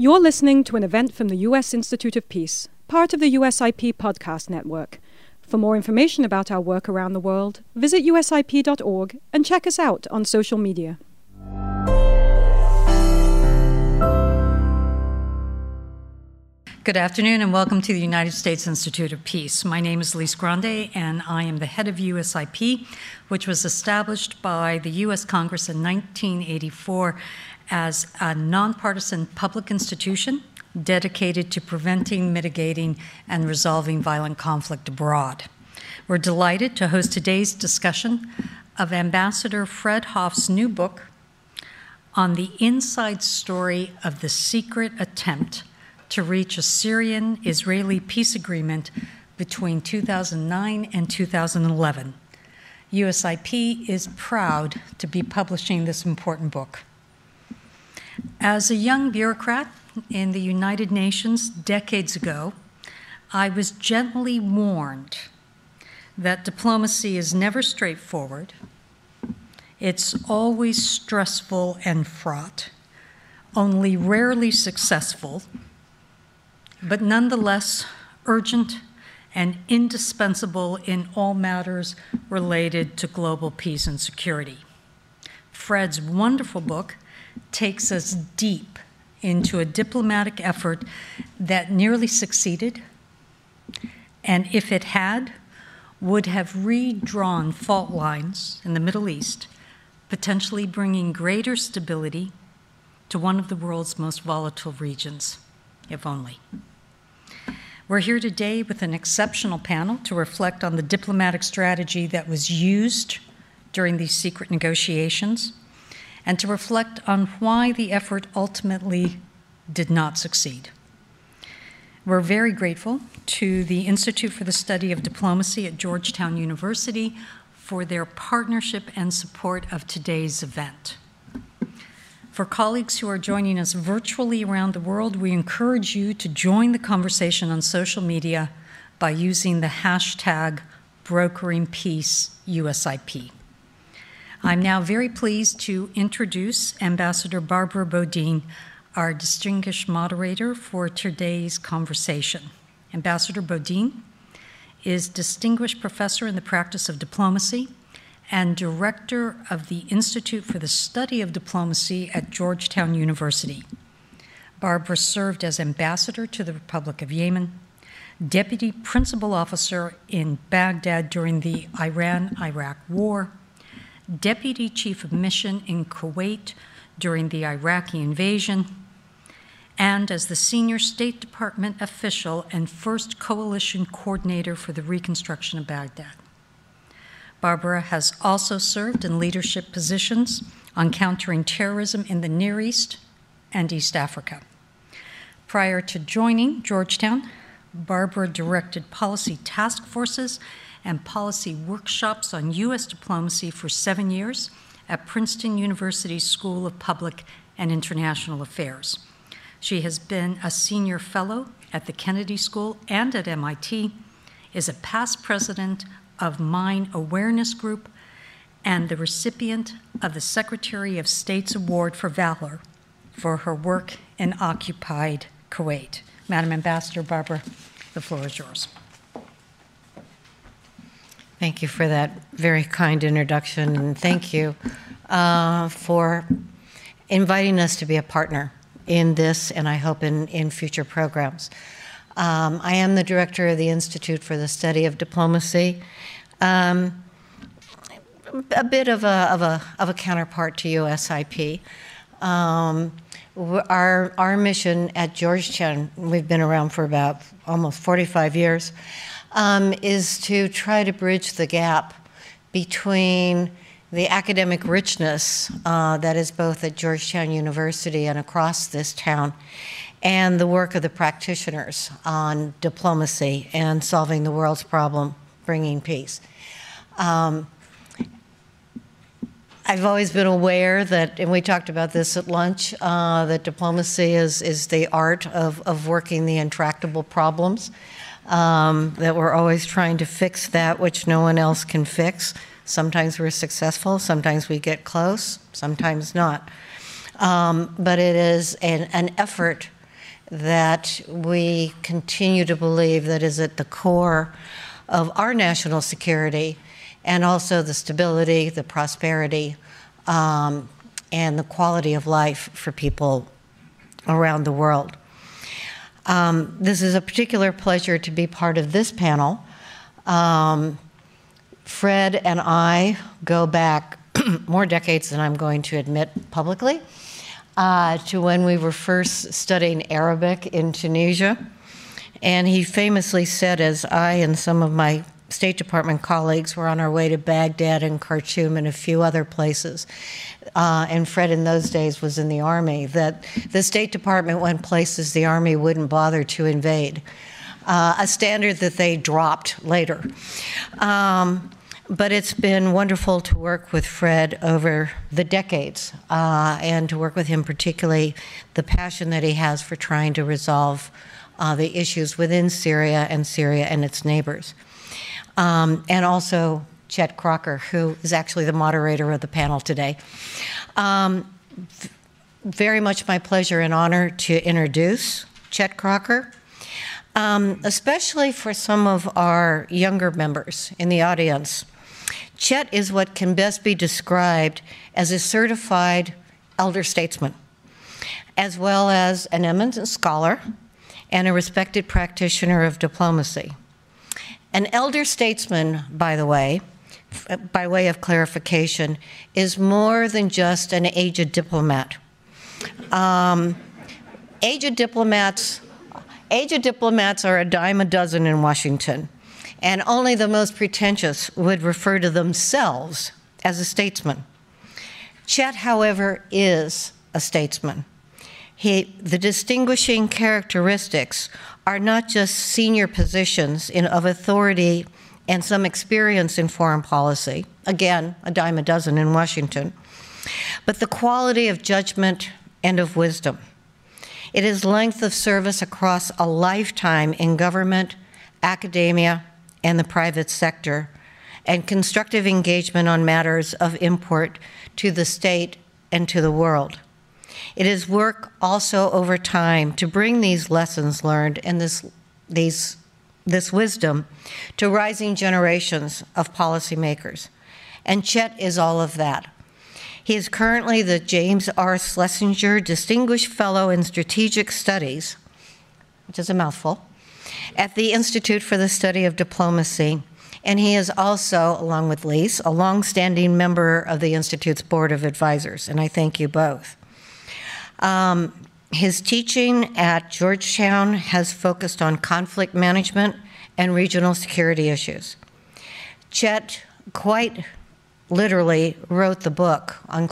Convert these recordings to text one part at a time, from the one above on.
You're listening to an event from the U.S. Institute of Peace, part of the USIP podcast network. For more information about our work around the world, visit usip.org and check us out on social media. Good afternoon and welcome to the United States Institute of Peace. My name is Lise Grande and I am the head of USIP, which was established by the US Congress in 1984 as a nonpartisan public institution dedicated to preventing, mitigating, and resolving violent conflict abroad. We're delighted to host today's discussion of Ambassador Fred Hof's new book on the inside story of the secret attempt to reach a Syrian Israeli peace agreement between 2009 and 2011. USIP is proud to be publishing this important book. As a young bureaucrat in the United Nations decades ago, I was gently warned that diplomacy is never straightforward. It's always stressful and fraught, only rarely successful, but nonetheless urgent and indispensable in all matters related to global peace and security. Fred's wonderful book takes us deep into a diplomatic effort that nearly succeeded, and if it had, would have redrawn fault lines in the Middle East, potentially bringing greater stability to one of the world's most volatile regions, if only. We're here today with an exceptional panel to reflect on the diplomatic strategy that was used during these secret negotiations and to reflect on why the effort ultimately did not succeed. We're very grateful to the Institute for the Study of Diplomacy at Georgetown University for their partnership and support of today's event. For colleagues who are joining us virtually around the world, we encourage you to join the conversation on social media by using the hashtag BrokeringPeaceUSIP. I'm now very pleased to introduce Ambassador Barbara Bodine, our distinguished moderator for today's conversation. Ambassador Bodine is Distinguished Professor in the Practice of Diplomacy and Director of the Institute for the Study of Diplomacy at Georgetown University. Barbara served as Ambassador to the Republic of Yemen, Deputy Principal Officer in Baghdad during the Iran Iraq War, Deputy Chief of Mission in Kuwait during the Iraqi invasion, and as the Senior State Department official and first coalition coordinator for the reconstruction of Baghdad. Barbara has also served in leadership positions on countering terrorism in the Near East and East Africa. Prior to joining Georgetown, Barbara directed policy task forces and policy workshops on U.S. diplomacy for seven years at Princeton University's School of Public and International Affairs. She has been a senior fellow at the Kennedy School and at MIT, is a past president of Mine Awareness Group, and the recipient of the Secretary of State's Award for Valor for her work in occupied Kuwait. Madam Ambassador Barbara, the floor is yours. Thank you for that very kind introduction, and thank you uh, for inviting us to be a partner in this and I hope in, in future programs. Um, I am the director of the Institute for the Study of Diplomacy. Um, a bit of a, of, a, of a counterpart to USIP. Um, our, our mission at Georgetown, we've been around for about almost 45 years, um, is to try to bridge the gap between the academic richness uh, that is both at Georgetown University and across this town, and the work of the practitioners on diplomacy and solving the world's problem, bringing peace. Um, I've always been aware that, and we talked about this at lunch, uh, that diplomacy is, is the art of, of working the intractable problems um, that we're always trying to fix that which no one else can fix. Sometimes we're successful, sometimes we get close, sometimes not. Um, but it is an, an effort that we continue to believe that is at the core of our national security and also the stability, the prosperity, um, and the quality of life for people around the world. Um, this is a particular pleasure to be part of this panel. Um, Fred and I go back more decades than I'm going to admit publicly uh, to when we were first studying Arabic in Tunisia. And he famously said, as I and some of my State Department colleagues were on our way to Baghdad and Khartoum and a few other places, uh, and Fred in those days was in the Army, that the State Department went places the Army wouldn't bother to invade, uh, a standard that they dropped later. Um, but it's been wonderful to work with Fred over the decades uh, and to work with him, particularly the passion that he has for trying to resolve uh, the issues within Syria and Syria and its neighbors. Um, and also Chet Crocker, who is actually the moderator of the panel today. Um, very much my pleasure and honor to introduce Chet Crocker. Um, especially for some of our younger members in the audience. Chet is what can best be described as a certified elder statesman, as well as an eminent scholar and a respected practitioner of diplomacy. An elder statesman, by the way, by way of clarification, is more than just an aged diplomat. Um, aged diplomats, aged diplomats are a dime a dozen in Washington and only the most pretentious would refer to themselves as a statesman. Chet, however, is a statesman. He, the distinguishing characteristics are not just senior positions in, of authority and some experience in foreign policy, again, a dime a dozen in Washington, but the quality of judgment and of wisdom. It is length of service across a lifetime in government, academia, and the private sector, and constructive engagement on matters of import to the state and to the world. It is work also over time to bring these lessons learned and this, these, this wisdom to rising generations of policymakers. And Chet is all of that. He is currently the James R. Schlesinger Distinguished Fellow in Strategic Studies, which is a mouthful, at the Institute for the Study of Diplomacy. And he is also, along with Lise, a longstanding member of the Institute's Board of Advisors, and I thank you both. Um, his teaching at Georgetown has focused on conflict management and regional security issues. Chet quite literally wrote the book on,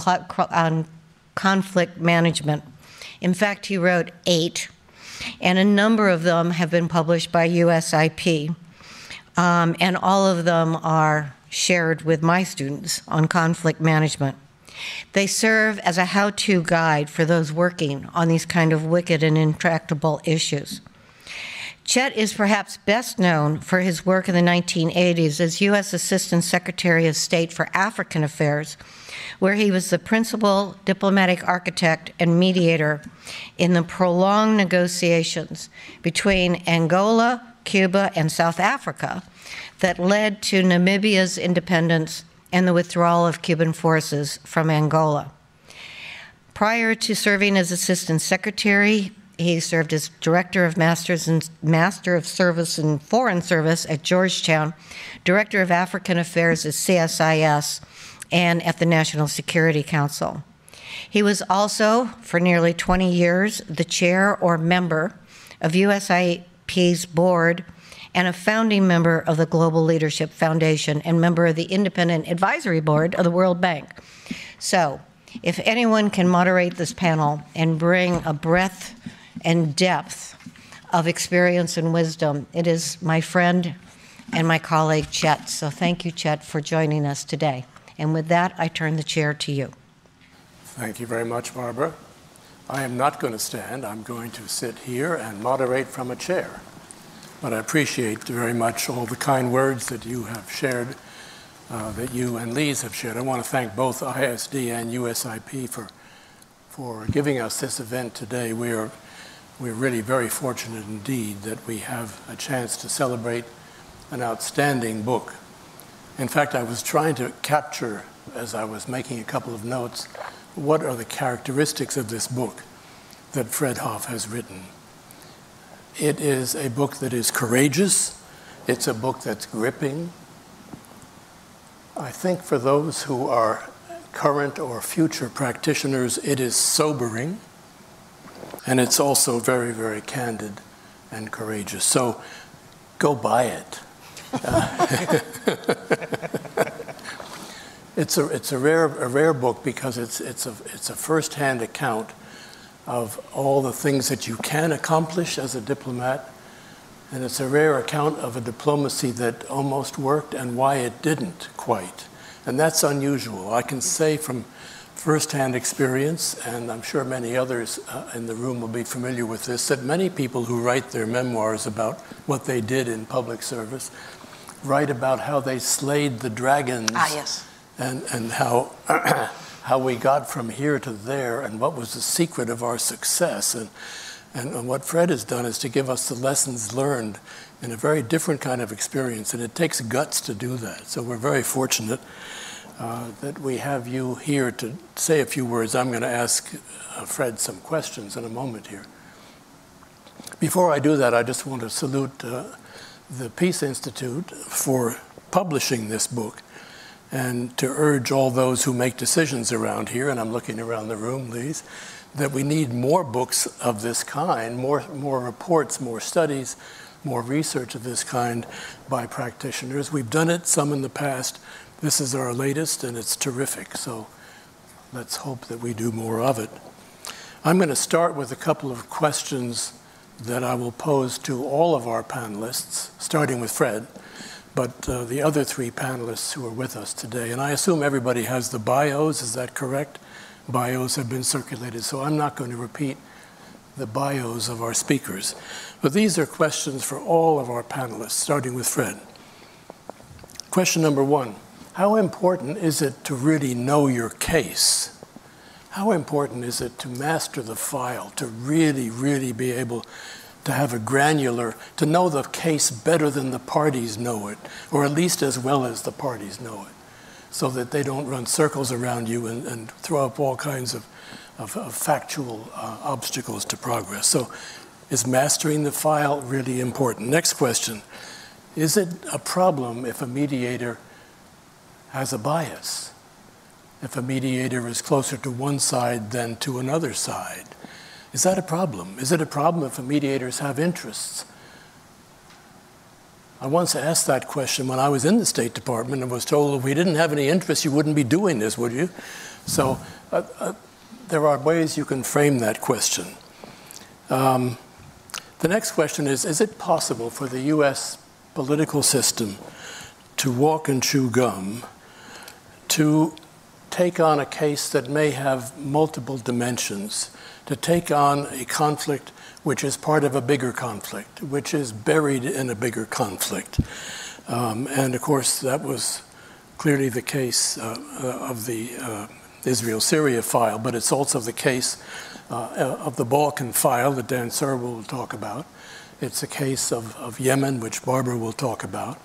on conflict management. In fact, he wrote eight and a number of them have been published by USIP. Um, and all of them are shared with my students on conflict management. They serve as a how to guide for those working on these kind of wicked and intractable issues. Chet is perhaps best known for his work in the 1980s as U.S. Assistant Secretary of State for African Affairs where he was the principal diplomatic architect and mediator in the prolonged negotiations between Angola, Cuba, and South Africa that led to Namibia's independence and the withdrawal of Cuban forces from Angola. Prior to serving as Assistant Secretary, he served as Director of Masters and Master of Service and Foreign Service at Georgetown, Director of African Affairs at CSIS, and at the National Security Council. He was also, for nearly 20 years, the chair or member of USIP's board and a founding member of the Global Leadership Foundation and member of the Independent Advisory Board of the World Bank. So, if anyone can moderate this panel and bring a breadth and depth of experience and wisdom, it is my friend and my colleague Chet. So, thank you, Chet, for joining us today. And with that, I turn the chair to you. Thank you very much, Barbara. I am not going to stand. I'm going to sit here and moderate from a chair. But I appreciate very much all the kind words that you have shared, uh, that you and Lise have shared. I want to thank both ISD and USIP for, for giving us this event today. We are we're really very fortunate indeed that we have a chance to celebrate an outstanding book. In fact, I was trying to capture, as I was making a couple of notes, what are the characteristics of this book that Fred Hof has written. It is a book that is courageous, it's a book that's gripping. I think for those who are current or future practitioners, it is sobering. And it's also very, very candid and courageous. So go buy it. it's a, it's a, rare, a rare book because it's, it's, a, it's a first hand account of all the things that you can accomplish as a diplomat. And it's a rare account of a diplomacy that almost worked and why it didn't quite. And that's unusual. I can say from firsthand experience, and I'm sure many others uh, in the room will be familiar with this, that many people who write their memoirs about what they did in public service write about how they slayed the dragons. Ah, yes. And, and how, how we got from here to there and what was the secret of our success. And, and what Fred has done is to give us the lessons learned in a very different kind of experience. And it takes guts to do that. So we're very fortunate uh, that we have you here to say a few words. I'm going to ask uh, Fred some questions in a moment here. Before I do that, I just want to salute uh, the Peace Institute for publishing this book and to urge all those who make decisions around here, and I'm looking around the room, Lise, that we need more books of this kind, more, more reports, more studies, more research of this kind by practitioners. We've done it, some in the past, this is our latest, and it's terrific. So let's hope that we do more of it. I'm going to start with a couple of questions that I will pose to all of our panelists, starting with Fred, but uh, the other three panelists who are with us today. And I assume everybody has the bios, is that correct? Bios have been circulated, so I'm not going to repeat the bios of our speakers. But these are questions for all of our panelists, starting with Fred. Question number one how important is it to really know your case? How important is it to master the file, to really, really be able to have a granular, to know the case better than the parties know it, or at least as well as the parties know it, so that they don't run circles around you and, and throw up all kinds of, of, of factual uh, obstacles to progress. So, is mastering the file really important? Next question Is it a problem if a mediator has a bias. If a mediator is closer to one side than to another side, is that a problem? Is it a problem if mediators have interests? I once asked that question when I was in the State Department and was told if we didn't have any interests, you wouldn't be doing this, would you? So uh, uh, there are ways you can frame that question. Um, the next question is Is it possible for the US political system to walk and chew gum to take on a case that may have multiple dimensions, to take on a conflict which is part of a bigger conflict, which is buried in a bigger conflict. Um, and of course, that was clearly the case uh, uh of the uh, Israel Syria file, but it's also the case uh, of the Balkan file that Dan Serwer will talk about. It's a case of, of Yemen, which Barbara will talk about.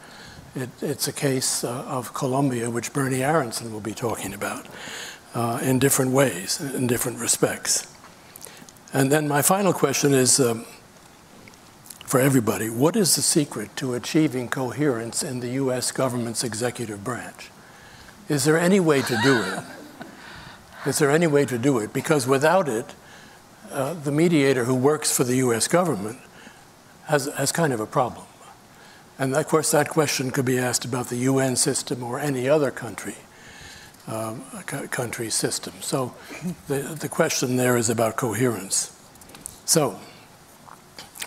It, it's a case uh, of Colombia, which Bernie Aronson will be talking about uh, in different ways, in different respects. And then my final question is um, for everybody what is the secret to achieving coherence in the US government's executive branch? Is there any way to do it? Is there any way to do it? Because without it, uh, the mediator who works for the US government has, has kind of a problem. And of course, that question could be asked about the UN system or any other country, um, country system. So the, the question there is about coherence. So,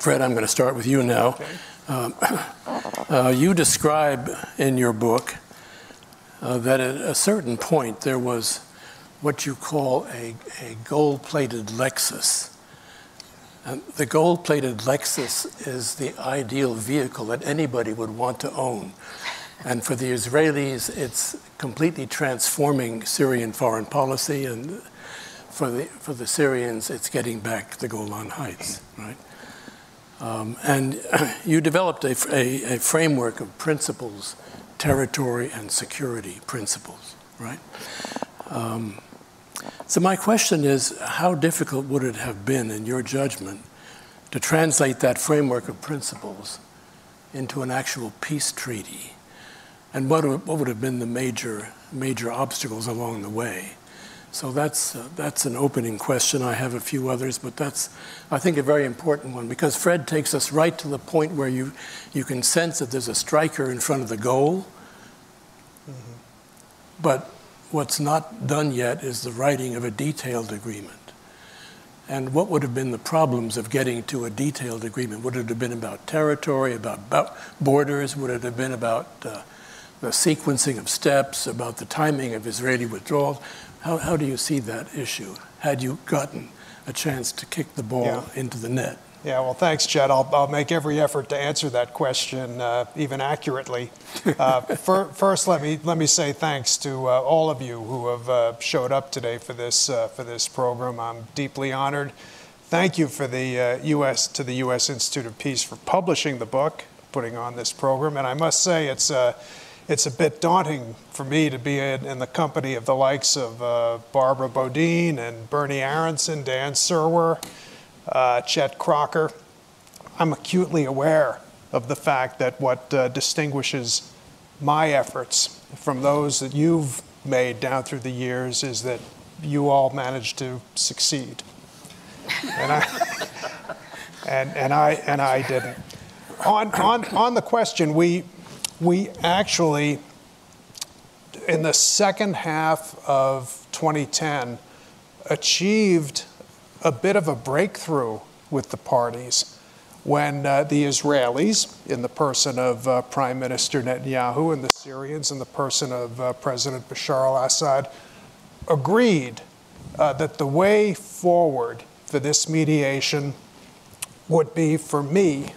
Fred, I'm going to start with you now. Okay. Um, uh, you describe in your book uh, that at a certain point there was what you call a, a gold plated Lexus and the gold plated Lexus is the ideal vehicle that anybody would want to own. And for the Israelis, it's completely transforming Syrian foreign policy. And for the for the Syrians, it's getting back the Golan Heights, right? Um, and you developed a, a, a, framework of principles, territory and security principles, right? Um, so my question is, how difficult would it have been, in your judgment, to translate that framework of principles into an actual peace treaty? And what, what would have been the major, major obstacles along the way? So that's, uh, that's an opening question. I have a few others, but that's, I think, a very important one because Fred takes us right to the point where you, you can sense that there's a striker in front of the goal. Mm-hmm. But what's not done yet is the writing of a detailed agreement. And what would have been the problems of getting to a detailed agreement? Would it have been about territory, about, about borders? Would it have been about uh, the sequencing of steps, about the timing of Israeli withdrawal? How, how do you see that issue? Had you gotten a chance to kick the ball yeah. into the net? Yeah, well, thanks, Chet. I'll, I'll make every effort to answer that question, uh, even accurately. Uh, for, first, let me let me say thanks to uh, all of you who have uh, showed up today for this uh, for this program. I'm deeply honored. Thank you for the U.S. Uh, to the U.S. Institute of Peace for publishing the book, putting on this program, and I must say it's it's a bit daunting for me to be in, in the company of the likes of uh, Barbara Bodine and Bernie Aronson, Dan Serwer, uh, Chet Crocker. I'm acutely aware of the fact that what uh, distinguishes my efforts from those that you've made down through the years is that you all managed to succeed. and I, and, and, I, and I didn't. On, on, on the question, we, we actually, in the second half of 2010, achieved a bit of a breakthrough with the parties when uh, the Israelis, in the person of uh, Prime Minister Netanyahu, and the Syrians, in the person of uh, President Bashar al Assad, agreed that the way forward for this mediation would be for me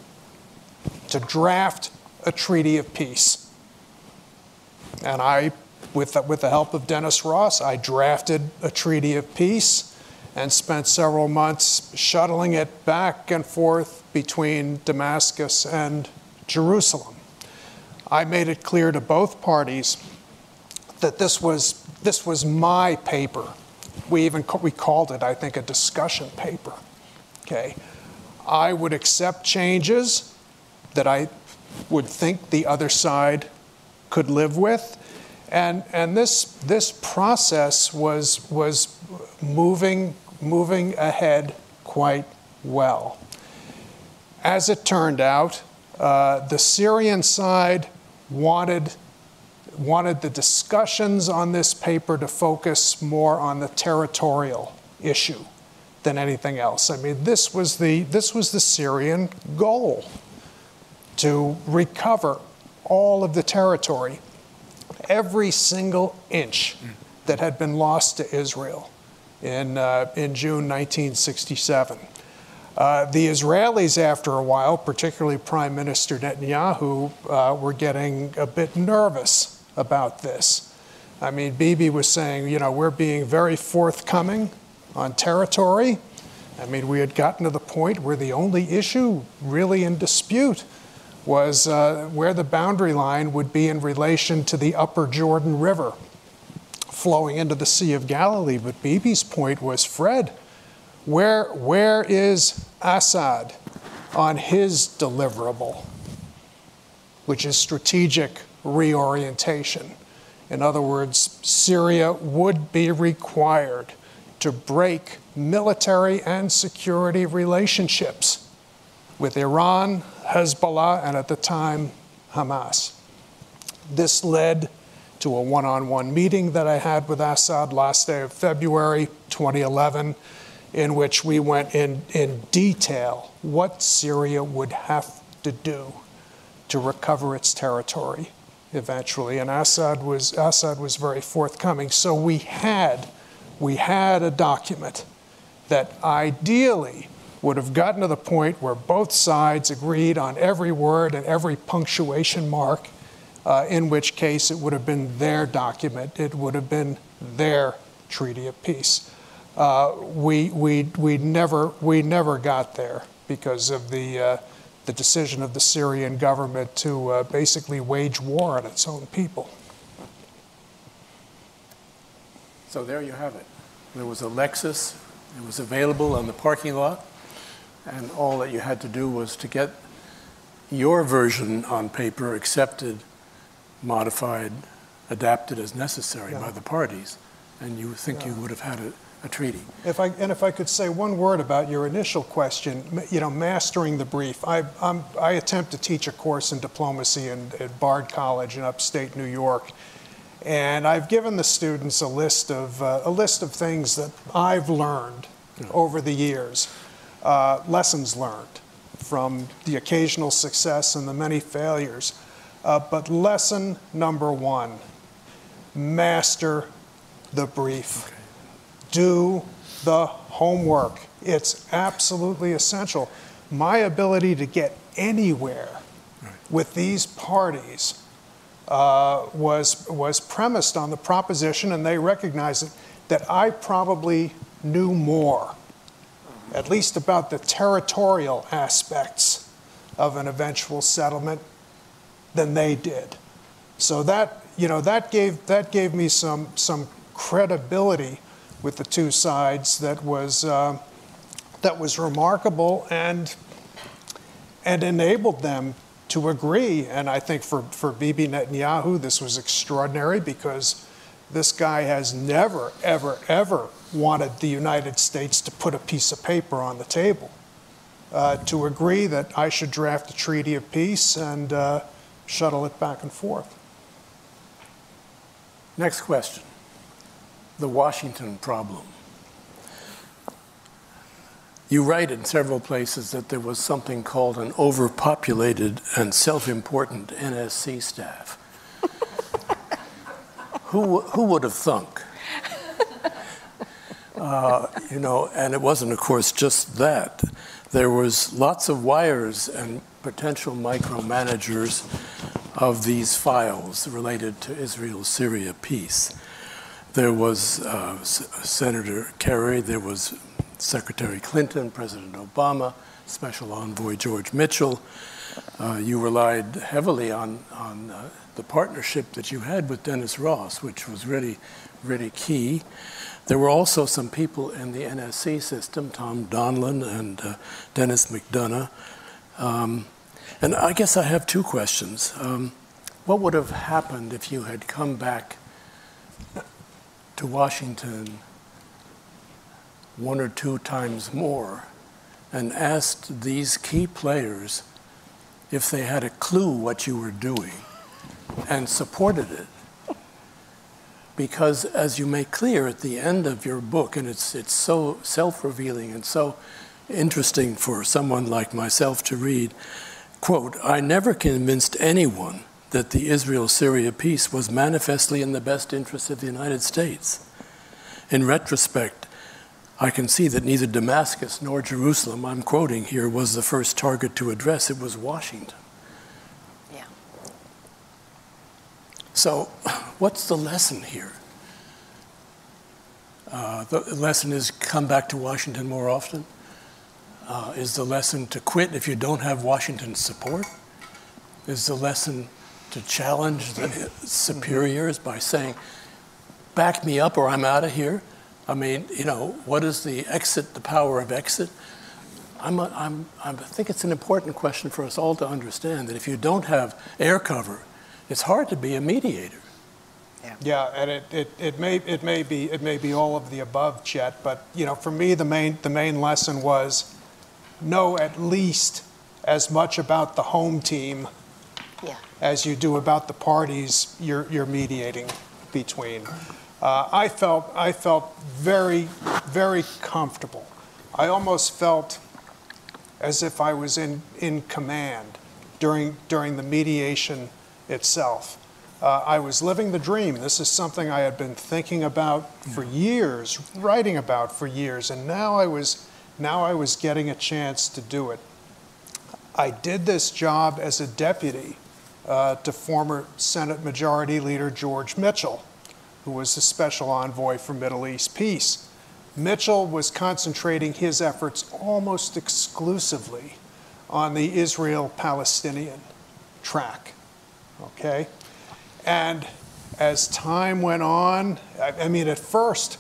to draft a treaty of peace. And I, with the, with the help of Dennis Ross, I drafted a treaty of peace and spent several months shuttling it back and forth between Damascus and Jerusalem. I made it clear to both parties that this was, this was my paper. We even we called it, I think, a discussion paper. Okay, I would accept changes that I would think the other side could live with. And, and this, this process was, was moving, moving ahead quite well. As it turned out, uh, the Syrian side wanted, wanted the discussions on this paper to focus more on the territorial issue than anything else. I mean, this was the, this was the Syrian goal to recover all of the territory, every single inch that had been lost to Israel in, uh, in June 1967. Uh, the Israelis, after a while, particularly Prime Minister Netanyahu, uh, were getting a bit nervous about this. I mean, Bibi was saying, you know, we're being very forthcoming on territory. I mean, we had gotten to the point where the only issue really in dispute was uh, where the boundary line would be in relation to the upper Jordan River flowing into the Sea of Galilee. But Bibi's point was Fred, where, where is Assad on his deliverable, which is strategic reorientation? In other words, Syria would be required to break military and security relationships with Iran, Hezbollah, and at the time, Hamas. This led to a one on one meeting that I had with Assad last day of February 2011, in which we went in, in detail what Syria would have to do to recover its territory eventually. And Assad was, Assad was very forthcoming. So we had, we had a document that ideally would have gotten to the point where both sides agreed on every word and every punctuation mark, uh, in which case it would have been their document, it would have been their treaty of peace. uh, we, we, we, never, we never got there because of the, uh, the decision of the Syrian government to uh, basically wage war on its own people. So there you have it. There was a Lexus, it was available on the parking lot, and all that you had to do was to get your version on paper accepted, modified, adapted as necessary Yeah. by the parties, and you think you would have had a, a treaty. If I, and if I could say one word about your initial question, you know, mastering the brief. I, I'm, I attempt to teach a course in diplomacy in, at Bard College in upstate New York, and I've given the students a list of uh, a list of things that I've learned over the years, uh, lessons learned from the occasional success and the many failures. Uh, but lesson number one: master the brief do the homework. It's absolutely essential. My ability to get anywhere with these parties uh, was, was premised on the proposition, and they recognized it, that I probably knew more, at least about the territorial aspects of an eventual settlement, than they did. So that, you know, that gave, that gave me some, some credibility with the two sides that was, uh, that was remarkable and, and enabled them to agree. And I think for, for Bibi Netanyahu, this was extraordinary because this guy has never, ever, ever wanted the United States to put a piece of paper on the table, uh, to agree that I should draft a treaty of peace and uh, shuttle it back and forth. Next question the Washington problem. You write in several places that there was something called an overpopulated and self important NSC staff. Who, who would have thunk? Uh, you know, and it wasn't, of course, just that. There was lots of wires and potential micromanagers of these files related to Israel-Syria peace. There was uh, Senator Kerry, there was Secretary Clinton, President Obama, Special Envoy George Mitchell. Uh, you relied heavily on, on uh, the partnership that you had with Dennis Ross, which was really, really key. There were also some people in the NSC system, Tom Donilon and uh, Denis McDonough. Um, and I guess I have two questions. Um, what would have happened if you had come back to Washington one or two times more and asked these key players if they had a clue what you were doing and supported it? Because as you make clear at the end of your book, and it's, it's so self-revealing and so interesting for someone like myself to read, quote, I never convinced anyone that the Israel-Syria peace was manifestly in the best interest of the United States. In retrospect, I can see that neither Damascus nor Jerusalem, I'm quoting here, was the first target to address. It was Washington. So, what's the lesson here? Uh, the lesson is come back to Washington more often. Uh, is the lesson to quit if you don't have Washington's support? Is the lesson to challenge the superiors by saying, back me up or I'm out of here? I mean, you know, what is the exit, the power of exit? I'm, a, I'm, I'm, I think it's an important question for us all to understand that if you don't have air cover, it's hard to be a mediator. Yeah, yeah and it, it, it may it may be it may be all of the above, Chet. But you know, for me, the main the main lesson was know at least as much about the home team Yeah. as you do about the parties you're you're mediating between. Uh, I felt I felt very very comfortable. I almost felt as if I was in in command during during the mediation itself. Uh, I was living the dream. This is something I had been thinking about for years, writing about for years, and now I was now I was getting a chance to do it. I did this job as a deputy uh, to former Senate Majority Leader George Mitchell, who was the special envoy for Middle East peace. Mitchell was concentrating his efforts almost exclusively on the Israel Palestinian track. Okay? And as time went on, I, I mean, at first,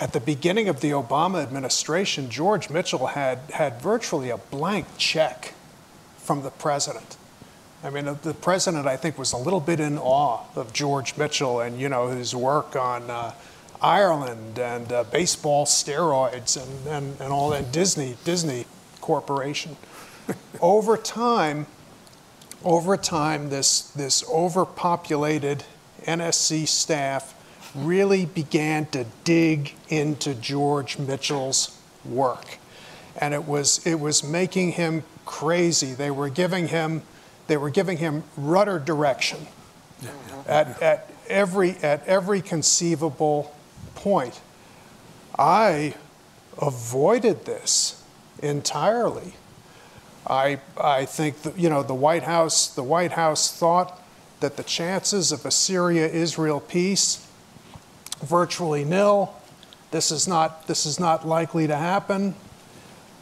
at the beginning of the Obama administration, George Mitchell had, had virtually a blank check from the president. I mean, the president, I think, was a little bit in awe of George Mitchell and, you know, his work on uh, Ireland and uh, baseball steroids and, and, and all that, Disney, Disney Corporation. over time, over time, this, this overpopulated NSC staff really began to dig into George Mitchell's work. And it was, it was making him crazy. They were giving him, they were giving him rudder direction at, at, every, at every conceivable point. I avoided this entirely. I, I think that, you know, the White House, the White House thought that the chances of a Syria-Israel peace virtually nil. This is not, this is not likely to happen.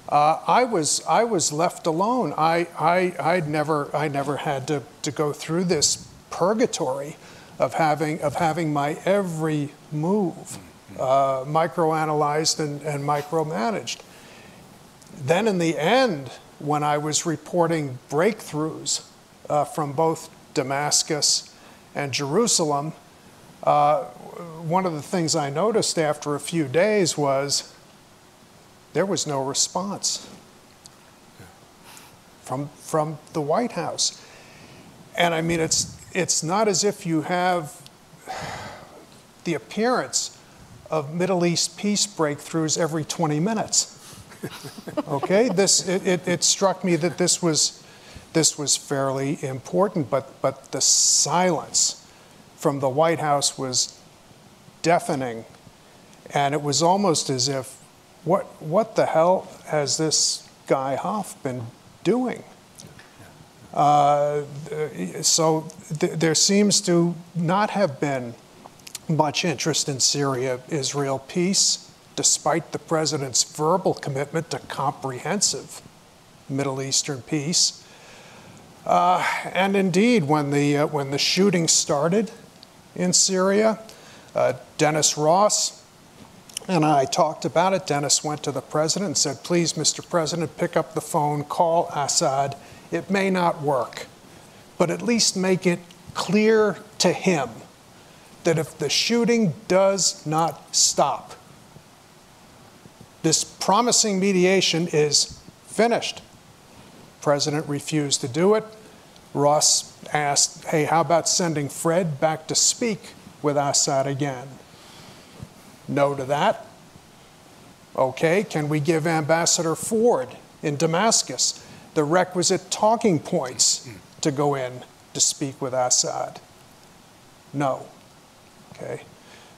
Uh, I was I was left alone. I I I'd never I never had to, to go through this purgatory of having of having my every move uh, microanalyzed and, and micromanaged. Then in the end, when I was reporting breakthroughs uh, from both Damascus and Jerusalem, uh, one of the things I noticed after a few days was there was no response from, from the White House. And I mean, it's, it's not as if you have the appearance of Middle East peace breakthroughs every 20 minutes. Okay, this, it, it, it struck me that this was, this was fairly important, but, but the silence from the White House was deafening. And it was almost as if, what, what the hell has this guy Hof been doing? Uh, so th- there seems to not have been much interest in Syria Israel peace, despite the president's verbal commitment to comprehensive Middle Eastern peace. Uh, and indeed, when the, uh, when the shooting started in Syria, uh, Dennis Ross and I talked about it. Dennis went to the president and said, Please, Mr. President, pick up the phone, call Assad. It may not work, but at least make it clear to him that if the shooting does not stop, this promising mediation is finished. President refused to do it. Ross asked, hey, how about sending Fred back to speak with Assad again? No to that. Okay, can we give Ambassador Ford in Damascus the requisite talking points to go in to speak with Assad? No. Okay.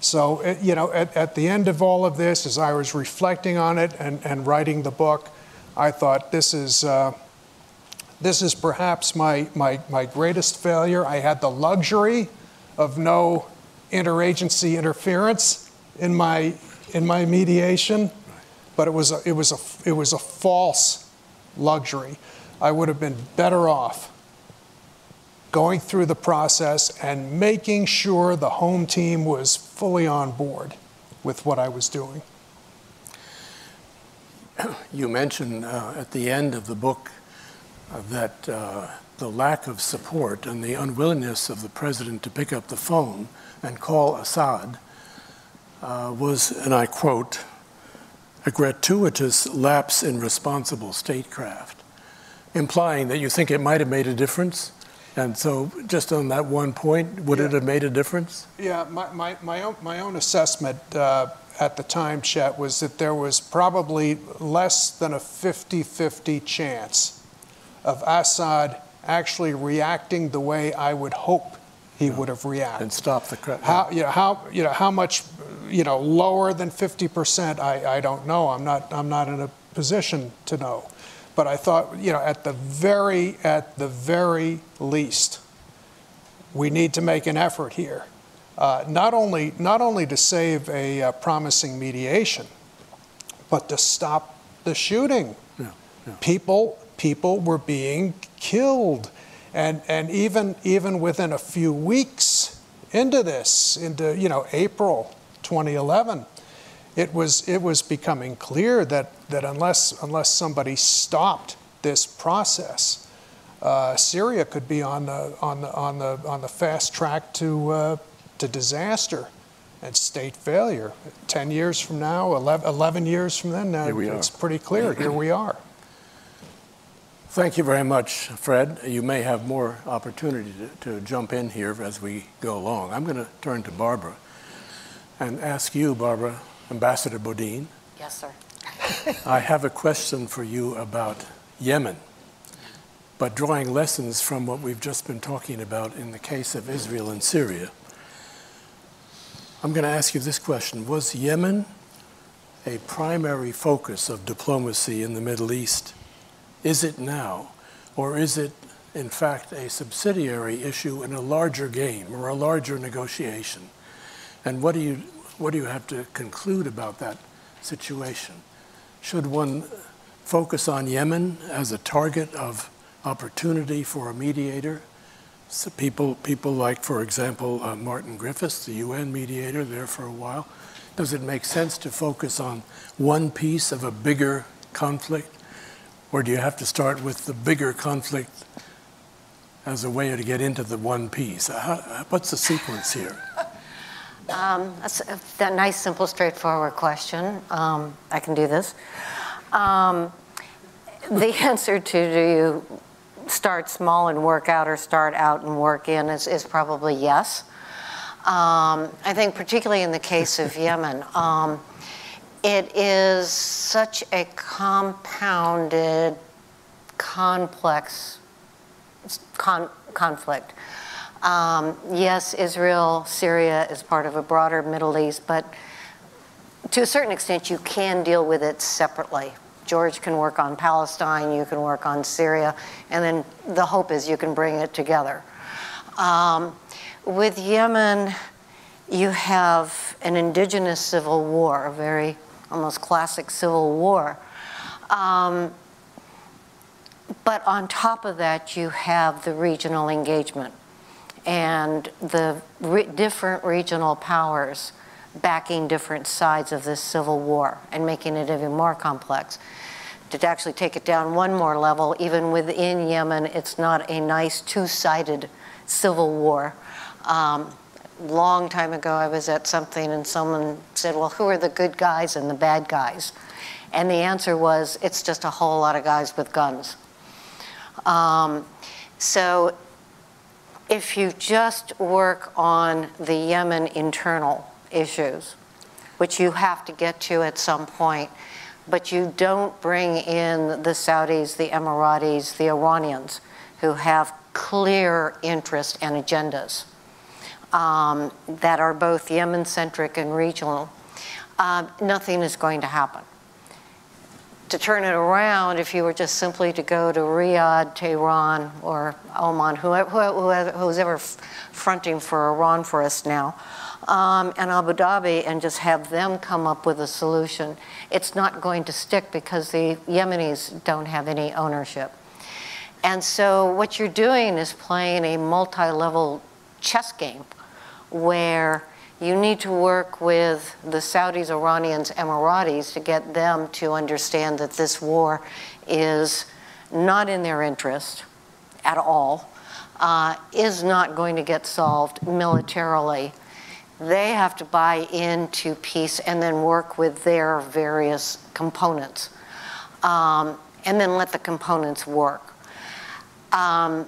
So, it, you know, at, at, the end of all of this, as I was reflecting on it and, and writing the book, I thought this is, uh, this is perhaps my, my, my greatest failure. I had the luxury of no interagency interference in my, in my mediation, but it was, a, it, was a, it was a false luxury. I would have been better off going through the process and making sure the home team was fully on board with what I was doing. You mentioned uh, at the end of the book uh, that uh, the lack of support and the unwillingness of the president to pick up the phone and call Assad uh, was, and I quote, a gratuitous lapse in responsible statecraft, implying that you think it might have made a difference and so, just on that one point, would yeah. it have made a difference? Yeah, my, my, my, own, my own assessment uh, at the time, Chet, was that there was probably less than a 50 50 chance of Assad actually reacting the way I would hope he would have reacted. And stop the credit. How, you know, how, you know, how much you know, lower than 50%, I, I don't know. I'm not, I'm not in a position to know. But I thought, you know, at the very, at the very least, we need to make an effort here uh, not only not only to save a uh, promising mediation, but to stop the shooting. People people were being killed, and and even even within a few weeks into this, into you know April 2011, it was it was becoming clear that that unless unless somebody stopped this process, uh, Syria could be on the on the on the on the fast track to uh, to disaster and state failure. Ten years from now, 11, 11 years from then, now it's are. pretty clear. Here we are. Thank you very much, Fred. You may have more opportunity to, to jump in here as we go along. I'm going to turn to Barbara and ask you, Barbara, Ambassador Bodine. Yes, sir. I have a question for you about Yemen, but drawing lessons from what we've just been talking about in the case of Israel and Syria. I'm going to ask you this question Was Yemen a primary focus of diplomacy in the Middle East? Is it now? Or is it, in fact, a subsidiary issue in a larger game or a larger negotiation? And what do you, what do you have to conclude about that situation? Should one focus on Yemen as a target of opportunity for a mediator? So people, people like, for example, uh, Martin Griffiths, the UN mediator, there for a while. Does it make sense to focus on one piece of a bigger conflict? Or do you have to start with the bigger conflict as a way to get into the one piece? How, what's the sequence here? Um, that's a, that nice, simple, straightforward question. Um, I can do this. Um, the answer to do you start small and work out or start out and work in is, is probably yes. Um, I think, particularly in the case of Yemen, um, it is such a compounded, complex con- conflict. Um, yes, Israel, Syria is part of a broader Middle East, but to a certain extent, you can deal with it separately. George can work on Palestine, you can work on Syria, and then the hope is you can bring it together. Um, with Yemen, you have an indigenous civil war, a very almost classic civil war. Um, but on top of that, you have the regional engagement and the re- different regional powers backing different sides of this civil war and making it even more complex. To actually take it down one more level, even within Yemen, it's not a nice two sided civil war. Um, long time ago, I was at something and someone said, Well, who are the good guys and the bad guys? And the answer was, It's just a whole lot of guys with guns. Um, so if you just work on the Yemen internal issues, which you have to get to at some point, but you don't bring in the Saudis, the Emiratis, the Iranians, who have clear interests and agendas um, that are both Yemen centric and regional, uh, nothing is going to happen. To turn it around, if you were just simply to go to Riyadh, Tehran, or Oman, whoever, whoever, who's ever fronting for Iran for us now, um, and Abu Dhabi and just have them come up with a solution, it's not going to stick because the Yemenis don't have any ownership. And so what you're doing is playing a multi-level chess game where you need to work with the Saudis, Iranians, Emiratis to get them to understand that this war is not in their interest at all, uh, is not going to get solved militarily. They have to buy into peace and then work with their various components, um, and then let the components work. Um,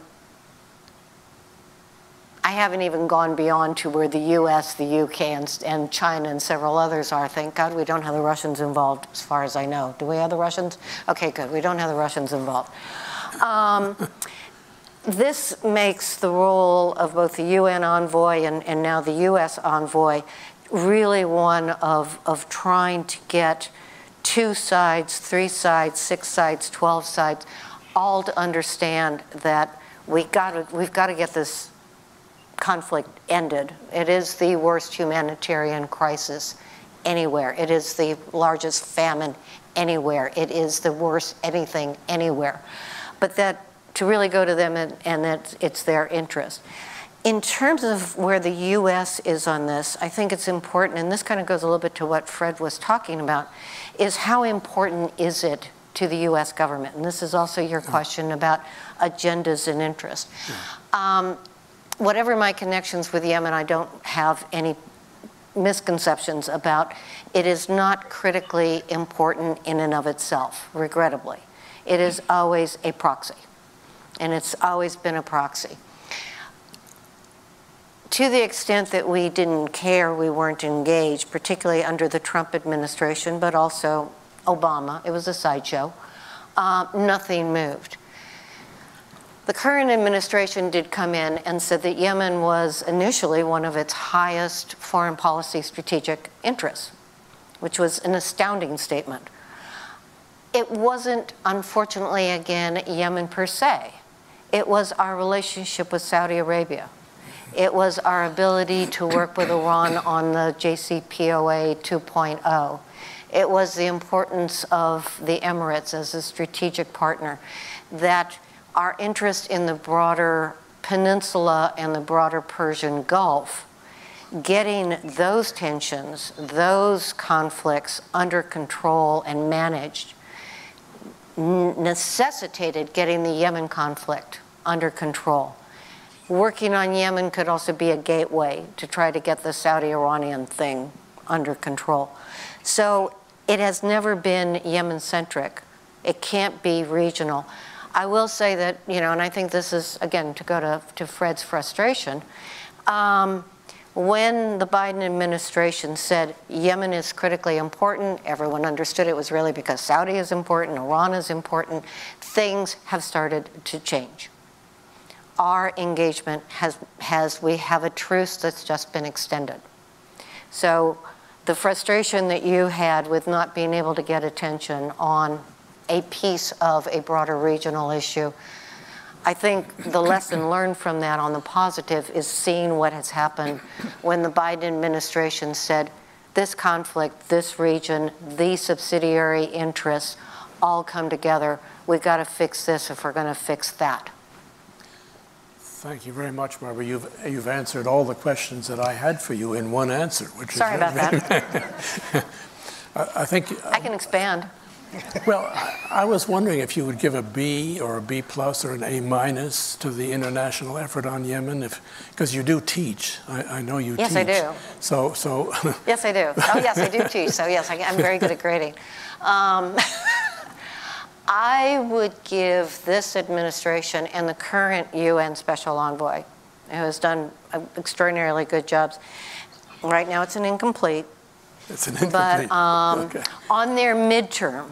I haven't even gone beyond to where the US, the UK, and, and, China and several others are. Thank God we don't have the Russians involved, as far as I know. Do we have the Russians? Okay, good. We don't have the Russians involved. Um, this makes the role of both the UN envoy and, and now the US envoy really one of, of trying to get two sides, three sides, six sides, 12 sides, all to understand that we got to, we've got to get this conflict ended. It is the worst humanitarian crisis anywhere. It is the largest famine anywhere. It is the worst anything anywhere. But that to really go to them and, and that it's their interest. In terms of where the U.S. is on this, I think it's important, and this kind of goes a little bit to what Fred was talking about, is how important is it to the U.S. government? And this is also your question about agendas and interests. Um, whatever my connections with Yemen, I don't have any misconceptions about it is not critically important in and of itself, regrettably. It is always a proxy, and it's always been a proxy. To the extent that we didn't care, we weren't engaged, particularly under the Trump administration, but also Obama, it was a sideshow, uh, nothing moved. The current administration did come in and said that Yemen was initially one of its highest foreign policy strategic interests, which was an astounding statement. It wasn't, unfortunately, again, Yemen per se. It was our relationship with Saudi Arabia. It was our ability to work with Iran on the JCPOA 2.0. It was the importance of the Emirates as a strategic partner that our interest in the broader peninsula and the broader Persian Gulf, getting those tensions, those conflicts under control and managed, necessitated getting the Yemen conflict under control. Working on Yemen could also be a gateway to try to get the Saudi Iranian thing under control. So it has never been Yemen centric. It can't be regional. I will say that, you know, and I think this is, again, to go to, to Fred's frustration. Um, when the Biden administration said Yemen is critically important, everyone understood it was really because Saudi is important, Iran is important. Things have started to change. Our engagement has, has we have a truce that's just been extended. So the frustration that you had with not being able to get attention on a piece of a broader regional issue. I think the lesson learned from that on the positive is seeing what has happened when the Biden administration said this conflict, this region, these subsidiary interests all come together. We've got to fix this if we're going to fix that. Thank you very much, Barbara. You've, you've answered all the questions that I had for you in one answer, which Sorry is about that. I, I think I can expand. Well, I was wondering if you would give a B or a B plus or an A minus to the international effort on Yemen, if because you do teach. I, I know you yes, teach. Yes, I do. So, so. yes, I do. Oh, yes, I do teach. So, yes, I, am very good at grading. Um, I would give this administration and the current UN Special Envoy, who has done extraordinarily good jobs. Right now, it's an incomplete. It's an incomplete. But um, okay. on their midterm,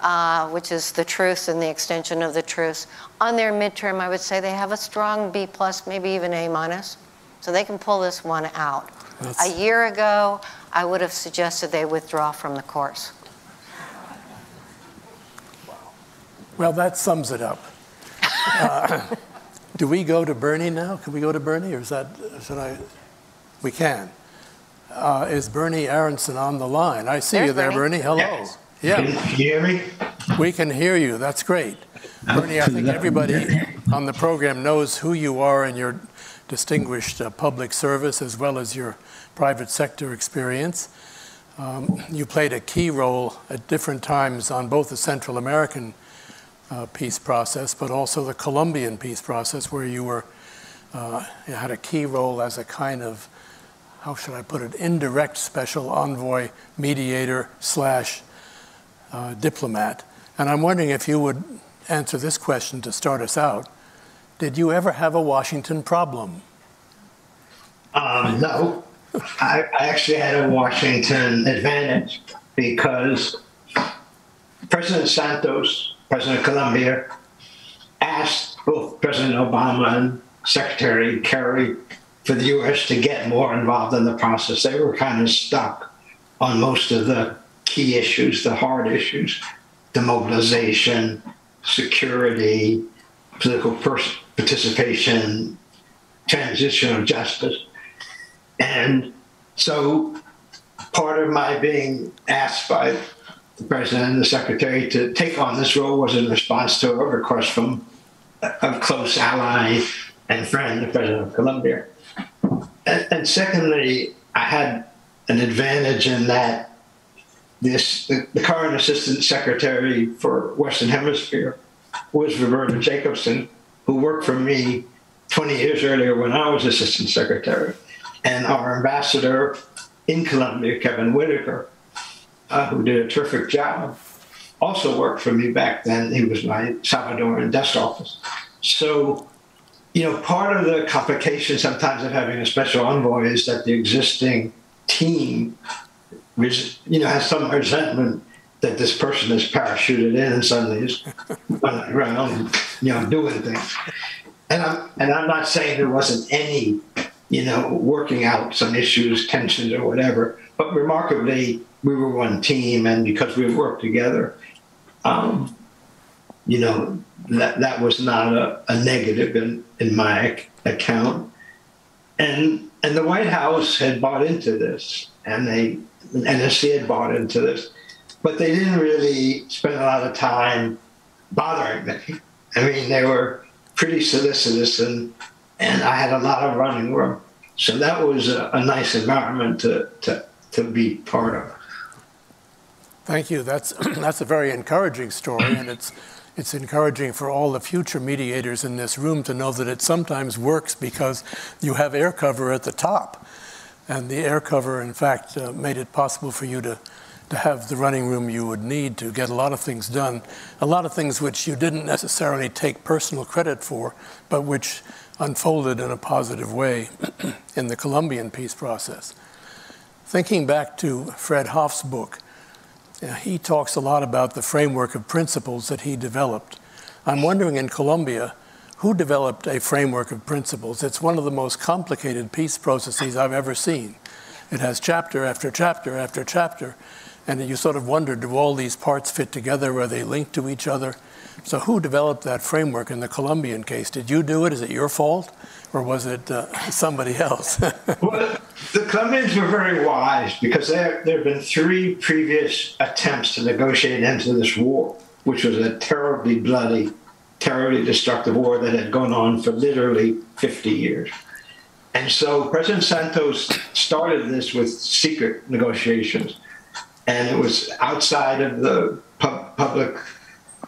uh, which is the truce and the extension of the truce, on their midterm, I would say they have a strong B plus, maybe even A minus. So they can pull this one out. That's... A year ago, I would have suggested they withdraw from the course. Well, that sums it up. Uh, do we go to Bernie now? Can we go to Bernie, or is that should I? We can uh, is Bernie Aronson on the line. I see There's you there, Bernie. Bernie. Hello. Yes. Yeah. Can you hear me? We can hear you. That's great. Bernie, I think everybody on the program knows who you are and your distinguished uh, public service as well as your private sector experience. Um, you played a key role at different times on both the Central American uh, peace process, but also the Colombian peace process, where you were uh, you had a key role as a kind of how should I put it, indirect special envoy, mediator, slash uh, diplomat. And I'm wondering if you would answer this question to start us out. Did you ever have a Washington problem? Um, no. I, I actually had a Washington advantage because President Santos, President Colombia, asked both President Obama and Secretary Kerry for the U.S. to get more involved in the process. They were kind of stuck on most of the key issues, the hard issues, demobilization, security, political participation, transition of justice. And so part of my being asked by the president and the secretary to take on this role was in response to a request from a close ally and friend, the president of Colombia. And, and secondly, I had an advantage in that this the, the, current assistant secretary for Western Hemisphere was Roberta Jacobson, who worked for me 20 years earlier when I was assistant secretary, and our ambassador in Colombia, Kevin Whitaker, uh, who did a terrific job, also worked for me back then. He was my Salvadoran desk office. So, you know, part of the complication sometimes of having a special envoy is that the existing team, which you know, has some resentment that this person is parachuted in and suddenly is around, you know, doing things. And I'm and I'm not saying there wasn't any, you know, working out some issues, tensions, or whatever. But remarkably, we were one team, and because we worked together, um, you know, that that was not a, a negative in in my account. And and the White House had bought into this, and they NSC had bought into this, but they didn't really spend a lot of time bothering me. I mean, they were pretty solicitous, and and I had a lot of running room. So that was a, a nice environment to, to to be part of. Thank you. That's that's a very encouraging story, and it's it's encouraging for all the future mediators in this room to know that it sometimes works because you have air cover at the top, and the air cover, in fact, uh, made it possible for you to to have the running room you would need to get a lot of things done, a lot of things which you didn't necessarily take personal credit for, but which unfolded in a positive way in the Colombian peace process. Thinking back to Fred Hoff's book, he talks a lot about the framework of principles that he developed. I'm wondering in Colombia, who developed a framework of principles? It's one of the most complicated peace processes I've ever seen. It has chapter after chapter after chapter, and you sort of wonder, do all these parts fit together? Are they linked to each other? So who developed that framework in the Colombian case? Did you do it? Is it your fault? Or was it uh, somebody else? well, the Colombians were very wise because there, there have been three previous attempts to negotiate into this war, which was a terribly bloody, terribly destructive war that had gone on for literally 50 years. And so President Santos started this with secret negotiations and it was outside of the pub- public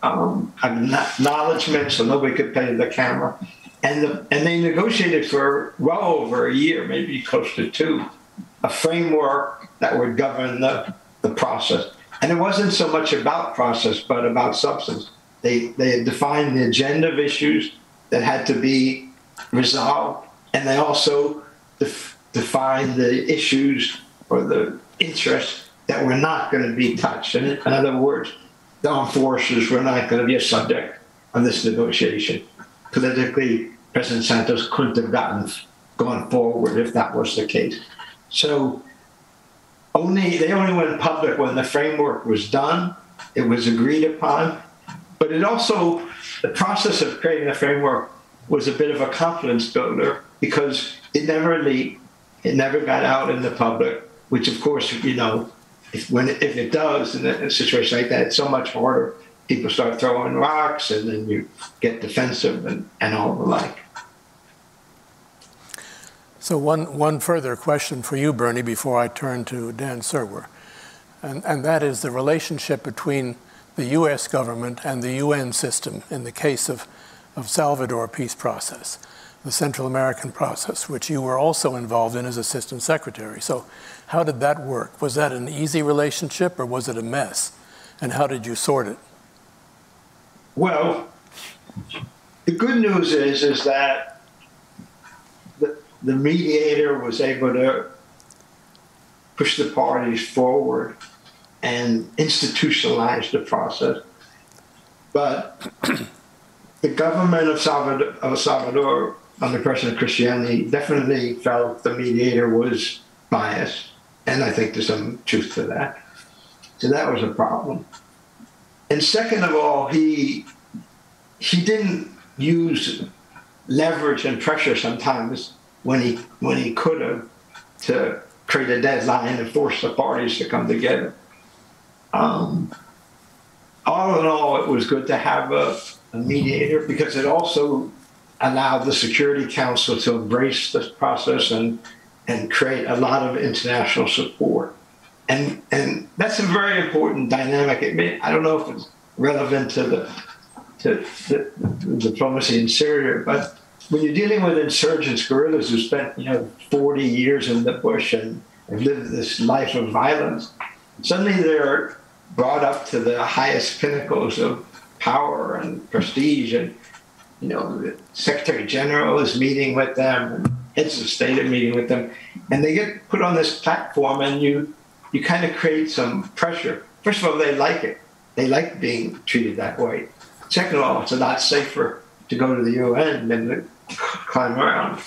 um, acknowledgement, so nobody could pay the camera. And the, and they negotiated for well over a year, maybe close to two, a framework that would govern the, the process. And it wasn't so much about process, but about substance. They they defined the agenda of issues that had to be resolved, and they also def- defined the issues or the interests that were not going to be touched. In, in other words, the armed forces were not going to be a subject of this negotiation. Politically, President Santos couldn't have gotten gone forward if that was the case. So only they only went public when the framework was done, it was agreed upon. But it also the process of creating the framework was a bit of a confidence builder because it never leaked, it never got out in the public, which of course, you know, if when if it does in a, situation like that, it's so much harder. People start throwing rocks, and then you get defensive and, and all the like. So one one further question for you, Bernie, before I turn to Dan Serwer, and and that is the relationship between the U.S. government and the UN system in the case of of Salvador peace process the Central American process, which you were also involved in as assistant secretary. So, how did that work? Was that an easy relationship or was it a mess? And how did you sort it? Well, the good news is is that the, the mediator was able to push the parties forward and institutionalize the process. But the government of Salvador, of Salvador under President Cristiani definitely felt the mediator was biased, and I think there's some truth to that. So that was a problem. And second of all, he he didn't use leverage and pressure sometimes when he when he could have to create a deadline and force the parties to come together. Um, all in all, it was good to have a, a mediator because it also allowed the Security Council to embrace this process and and create a lot of international support. And and that's a very important dynamic. It may, I don't know if it's relevant to the to, diplomacy in Syria, but when you're dealing with insurgents, guerrillas who spent you know 40 years in the bush and have lived this life of violence, suddenly they're brought up to the highest pinnacles of power and prestige and you know, the Secretary General is meeting with them, and heads of state are meeting with them, and they get put on this platform, and you you kind of create some pressure. First of all, they like it; they like being treated that way. Second of all, it's a lot safer to go to the UN than to climb around,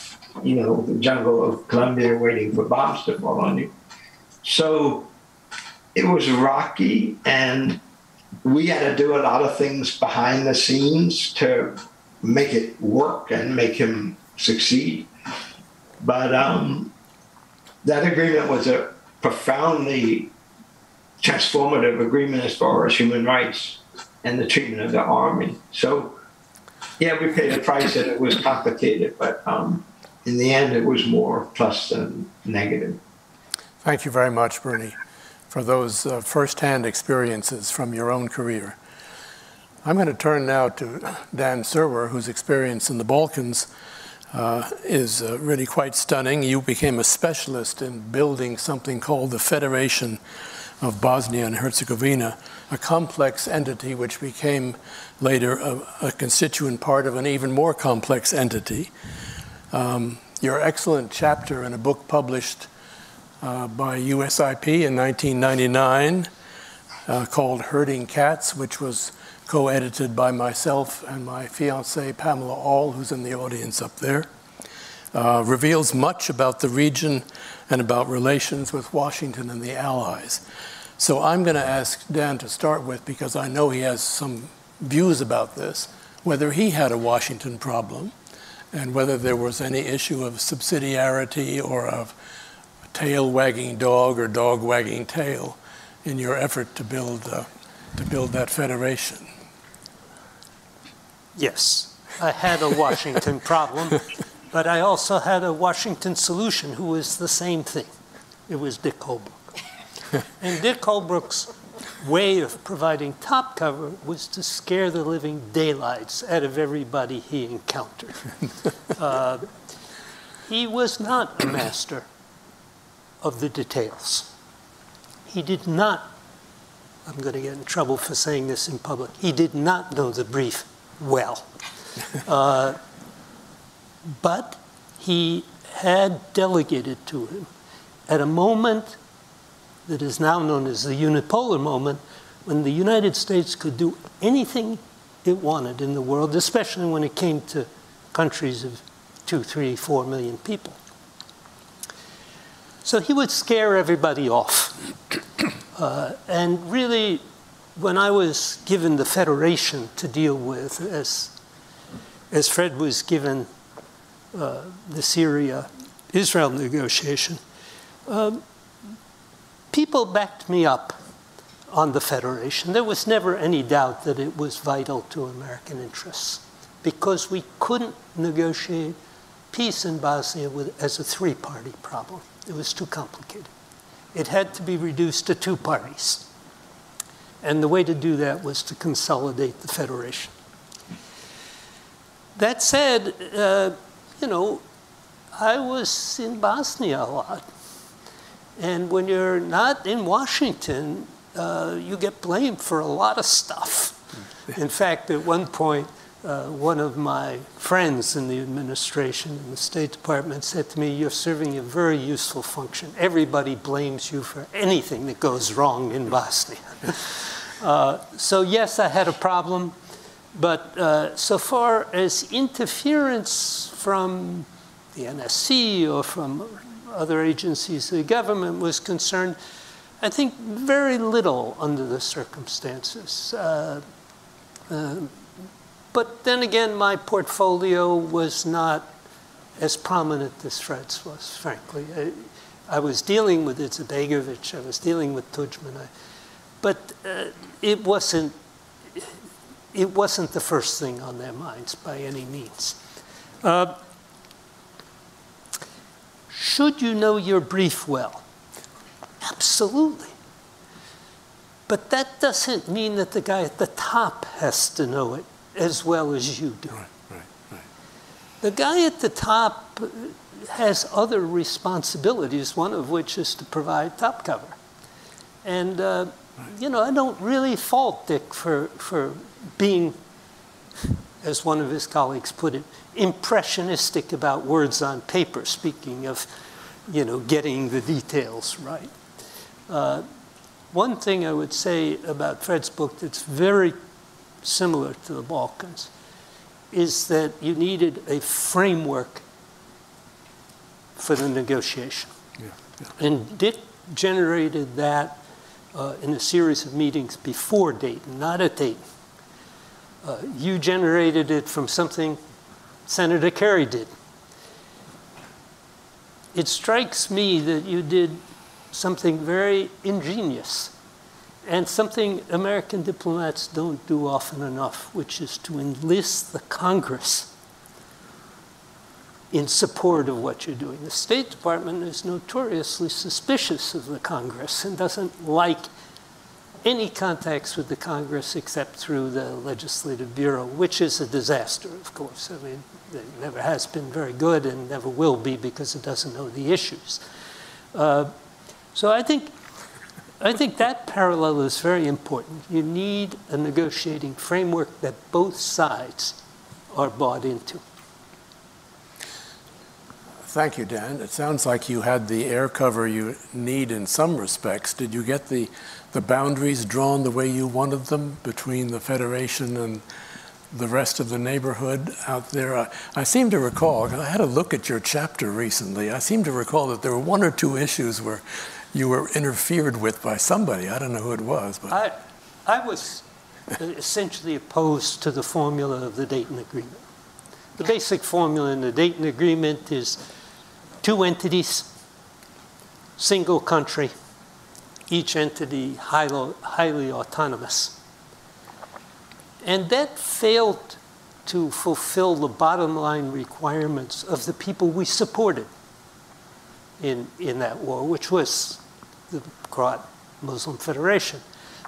you know, the jungle of Colombia waiting for bombs to fall on you. So it was rocky, and we had to do a lot of things behind the scenes to make it work and make him succeed. But um, that agreement was a profoundly transformative agreement as far as human rights and the treatment of the army. So, yeah, we paid a price and it was complicated, but um, in the end, it was more plus than negative. Thank you very much, Bernie, for those uh, firsthand experiences from your own career. I'm going to turn now to Dan Serwer, whose experience in the Balkans uh, is uh, really quite stunning. You became a specialist in building something called the Federation of Bosnia and Herzegovina, a complex entity which became later a, a constituent part of an even more complex entity. Um, your excellent chapter in a book published uh, by USIP in 1999 uh, called Herding Cats, which was co edited by myself and my fiancee, Pamela Aall, who's in the audience up there. Uh, reveals much about the region and about relations with Washington and the Allies. So I'm going to ask Dan to start with, because I know he has some views about this, whether he had a Washington problem and whether there was any issue of subsidiarity or of tail wagging dog or dog wagging tail in your effort to build, uh, to build that federation. Yes, I had a Washington problem, but I also had a Washington solution who was the same thing. It was Dick Holbrooke. and Dick Holbrooke's way of providing top cover was to scare the living daylights out of everybody he encountered. Uh, he was not a master of the details. He did not, I'm going to get in trouble for saying this in public, he did not know the brief well. Uh, but he had delegated to him at a moment that is now known as the unipolar moment when the United States could do anything it wanted in the world, especially when it came to countries of two, three, four million people. So he would scare everybody off. Uh, and really when I was given the federation to deal with, as, as Fred was given uh, the Syria Israel negotiation, um, people backed me up on the federation. There was never any doubt that it was vital to American interests because we couldn't negotiate peace in Bosnia with, as a three party problem. It was too complicated. It had to be reduced to two parties. And the way to do that was to consolidate the federation. That said, uh, you know, I was in Bosnia a lot. And when you're not in Washington, uh, you get blamed for a lot of stuff. In fact, at one point, uh, one of my friends in the administration in the State Department said to me, You're serving a very useful function. Everybody blames you for anything that goes wrong in Bosnia. uh, so, yes, I had a problem, but uh, so far as interference from the NSC or from other agencies of the government was concerned, I think very little under the circumstances. Uh, uh, but then again, my portfolio was not as prominent as Fred's was, frankly. I, I was dealing with Izetbegovic, I was dealing with Tudjman, I, but uh, it wasn't it wasn't the first thing on their minds by any means. Uh, should you know your brief well? Absolutely. But that doesn't mean that the guy at the top has to know it as well as you do. Right, right, right. The guy at the top has other responsibilities, one of which is to provide top cover. And, uh, you know, I don't really fault Dick for, for being, as one of his colleagues put it, impressionistic about words on paper, speaking of, you know, getting the details right. Uh, one thing I would say about Fred's book that's very similar to the Balkans is that you needed a framework for the negotiation. Yeah, yeah. And Dick generated that uh, in a series of meetings before Dayton, not at Dayton. Uh, you generated it from something Senator Kerry did. It strikes me that you did something very ingenious and something American diplomats don't do often enough, which is to enlist the Congress in support of what you're doing. The State Department is notoriously suspicious of the Congress and doesn't like any contacts with the Congress except through the Legislative Bureau, which is a disaster, of course. I mean, it never has been very good and never will be because it doesn't know the issues. Uh, so I think, I think that parallel is very important. You need a negotiating framework that both sides are bought into. Thank you, Dan. It sounds like you had the air cover you need in some respects. Did you get the, the boundaries drawn the way you wanted them between the Federation and the rest of the neighborhood out there? I, I seem to recall, I had a look at your chapter recently, I seem to recall that there were one or two issues where you were interfered with by somebody. I don't know who it was. But. I, I was essentially opposed to the formula of the Dayton Agreement. The basic formula in the Dayton Agreement is two entities, single country, each entity highly, highly autonomous. And that failed to fulfill the bottom line requirements of the people we supported in, in that war, which was the Croat Muslim Federation.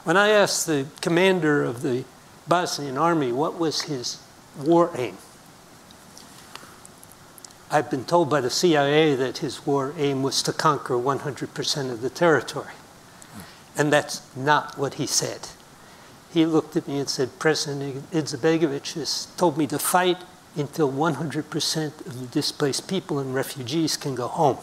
When I asked the commander of the Bosnian army what was his war aim, I've been told by the CIA that his war aim was to conquer 100% of the territory. And that's not what he said. He looked at me and said, President Izetbegovic has told me to fight until 100% of the displaced people and refugees can go home.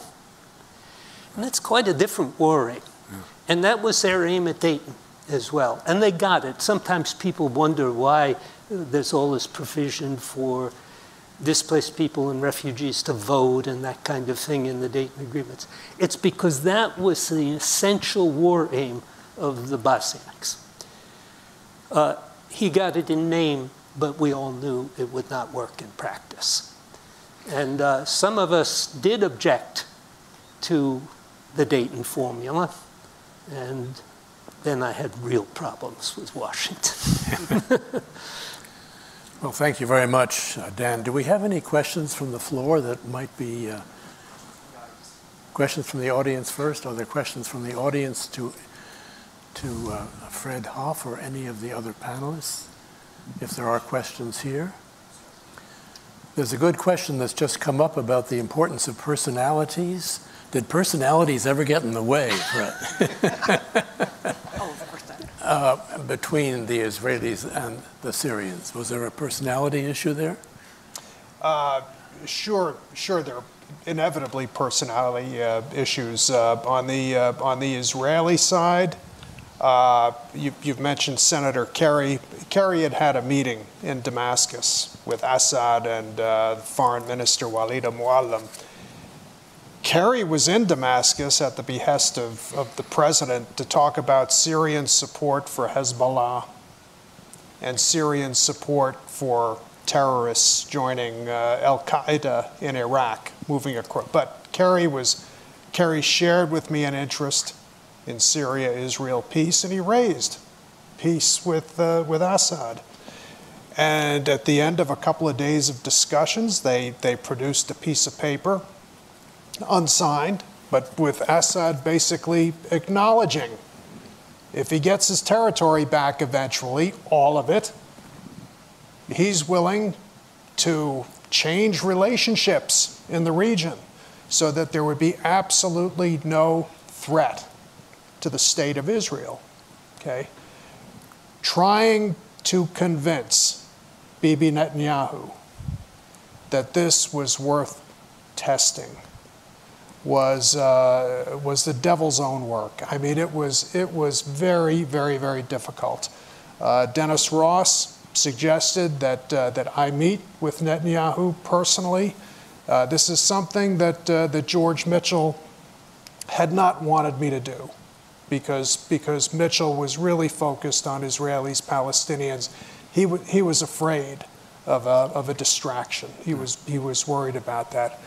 And that's quite a different war aim. Yeah. And that was their aim at Dayton as well. And they got it. Sometimes people wonder why there's all this provision for displaced people and refugees to vote and that kind of thing in the Dayton agreements. It's because that was the essential war aim of the Bosniaks. Uh, he got it in name, but we all knew it would not work in practice. And uh, some of us did object to the Dayton formula, and then I had real problems with Washington. Well, thank you very much, uh, Dan. Do we have any questions from the floor that might be uh, questions from the audience first? Are there questions from the audience to to uh, Fred Hoff or any of the other panelists? If there are questions here. There's a good question that's just come up about the importance of personalities. Did personalities ever get in the way, Fred? uh, between the Israelis and the Syrians? Was there a personality issue there? Uh, sure, sure. There are inevitably personality uh, issues uh, on the uh, on the Israeli side. Uh, you, have mentioned Senator Kerry. Kerry had had a meeting in Damascus with Assad and Foreign Minister Walid Muallem Kerry was in Damascus at the behest of, of the president to talk about Syrian support for Hezbollah. and Syrian support for terrorists joining uh, Al Qaeda in Iraq, moving across. But Kerry was Kerry shared with me an interest in Syria Israel peace, and he raised peace with, uh, with Assad. And at the end of a couple of days of discussions, they, they produced a piece of paper, unsigned, but with Assad basically acknowledging if he gets his territory back eventually, all of it, he's willing to change relationships in the region so that there would be absolutely no threat to the state of Israel. Okay? Trying to convince Bibi Netanyahu that this was worth testing was uh, was the devil's own work. I mean, it was it was very, very, very difficult. Uh, Dennis Ross suggested that uh, that I meet with Netanyahu personally. Uh, this is something that uh, that George Mitchell had not wanted me to do, because because Mitchell was really focused on Israelis, Palestinians. He he was afraid of a, of a distraction. He was he was worried about that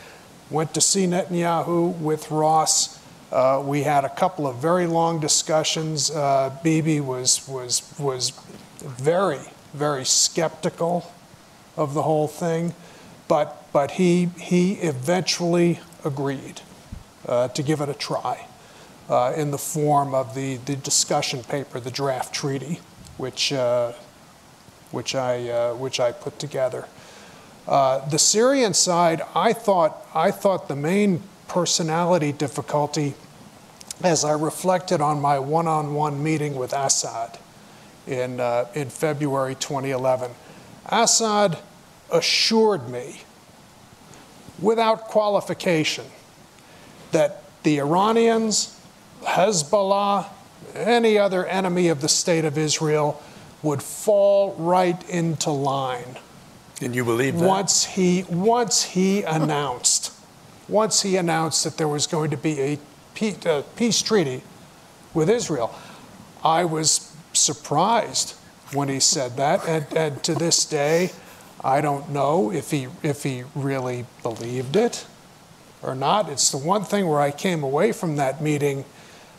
went to see Netanyahu with Ross. Uh, we had a couple of very long discussions. Uh, Bibi was, was, was very, very skeptical of the whole thing, but, but he, he eventually agreed uh, to give it a try uh, in the form of the, the discussion paper, the draft treaty, which, uh, which, I, uh, which I put together. Uh, the Syrian side, I thought, I thought the main personality difficulty, as I reflected on my one on one meeting with Assad in, uh, in February 2011, Assad assured me without qualification that the Iranians, Hezbollah, any other enemy of the state of Israel would fall right into line and you believe that? Once he, once he announced, once he announced that there was going to be a peace, a peace treaty with Israel, I was surprised when he said that. And, and to this day, I don't know if he, if he really believed it or not. It's the one thing where I came away from that meeting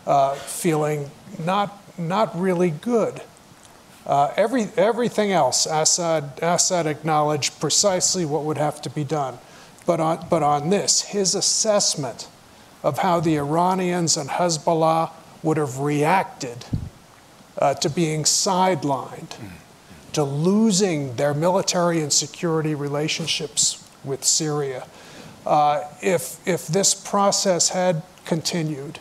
uh, feeling not, not really good. Uh, every, everything else, Assad, Assad acknowledged precisely what would have to be done. But on, but on this, his assessment of how the Iranians and Hezbollah would have reacted uh, to being sidelined, to losing their military and security relationships with Syria. Uh, if, if this process had continued,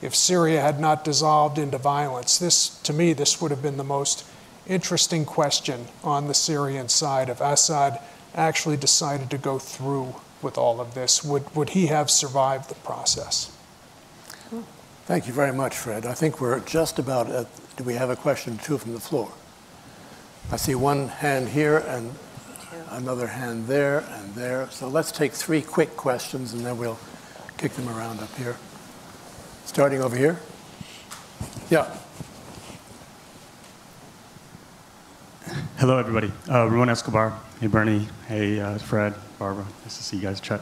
if Syria had not dissolved into violence, this, to me, this would have been the most interesting question on the Syrian side if Assad actually decided to go through with all of this. Would, would he have survived the process? Thank you very much, Fred. I think we're just about at, do we have a question or two from the floor? I see one hand here and another hand there and there. So let's take three quick questions and then we'll kick them around up here. Starting over here. Yeah. Hello, everybody. Uh, Ramon Escobar. Hey, Bernie. Hey, uh, Fred, Barbara. Nice to see you guys. Chet.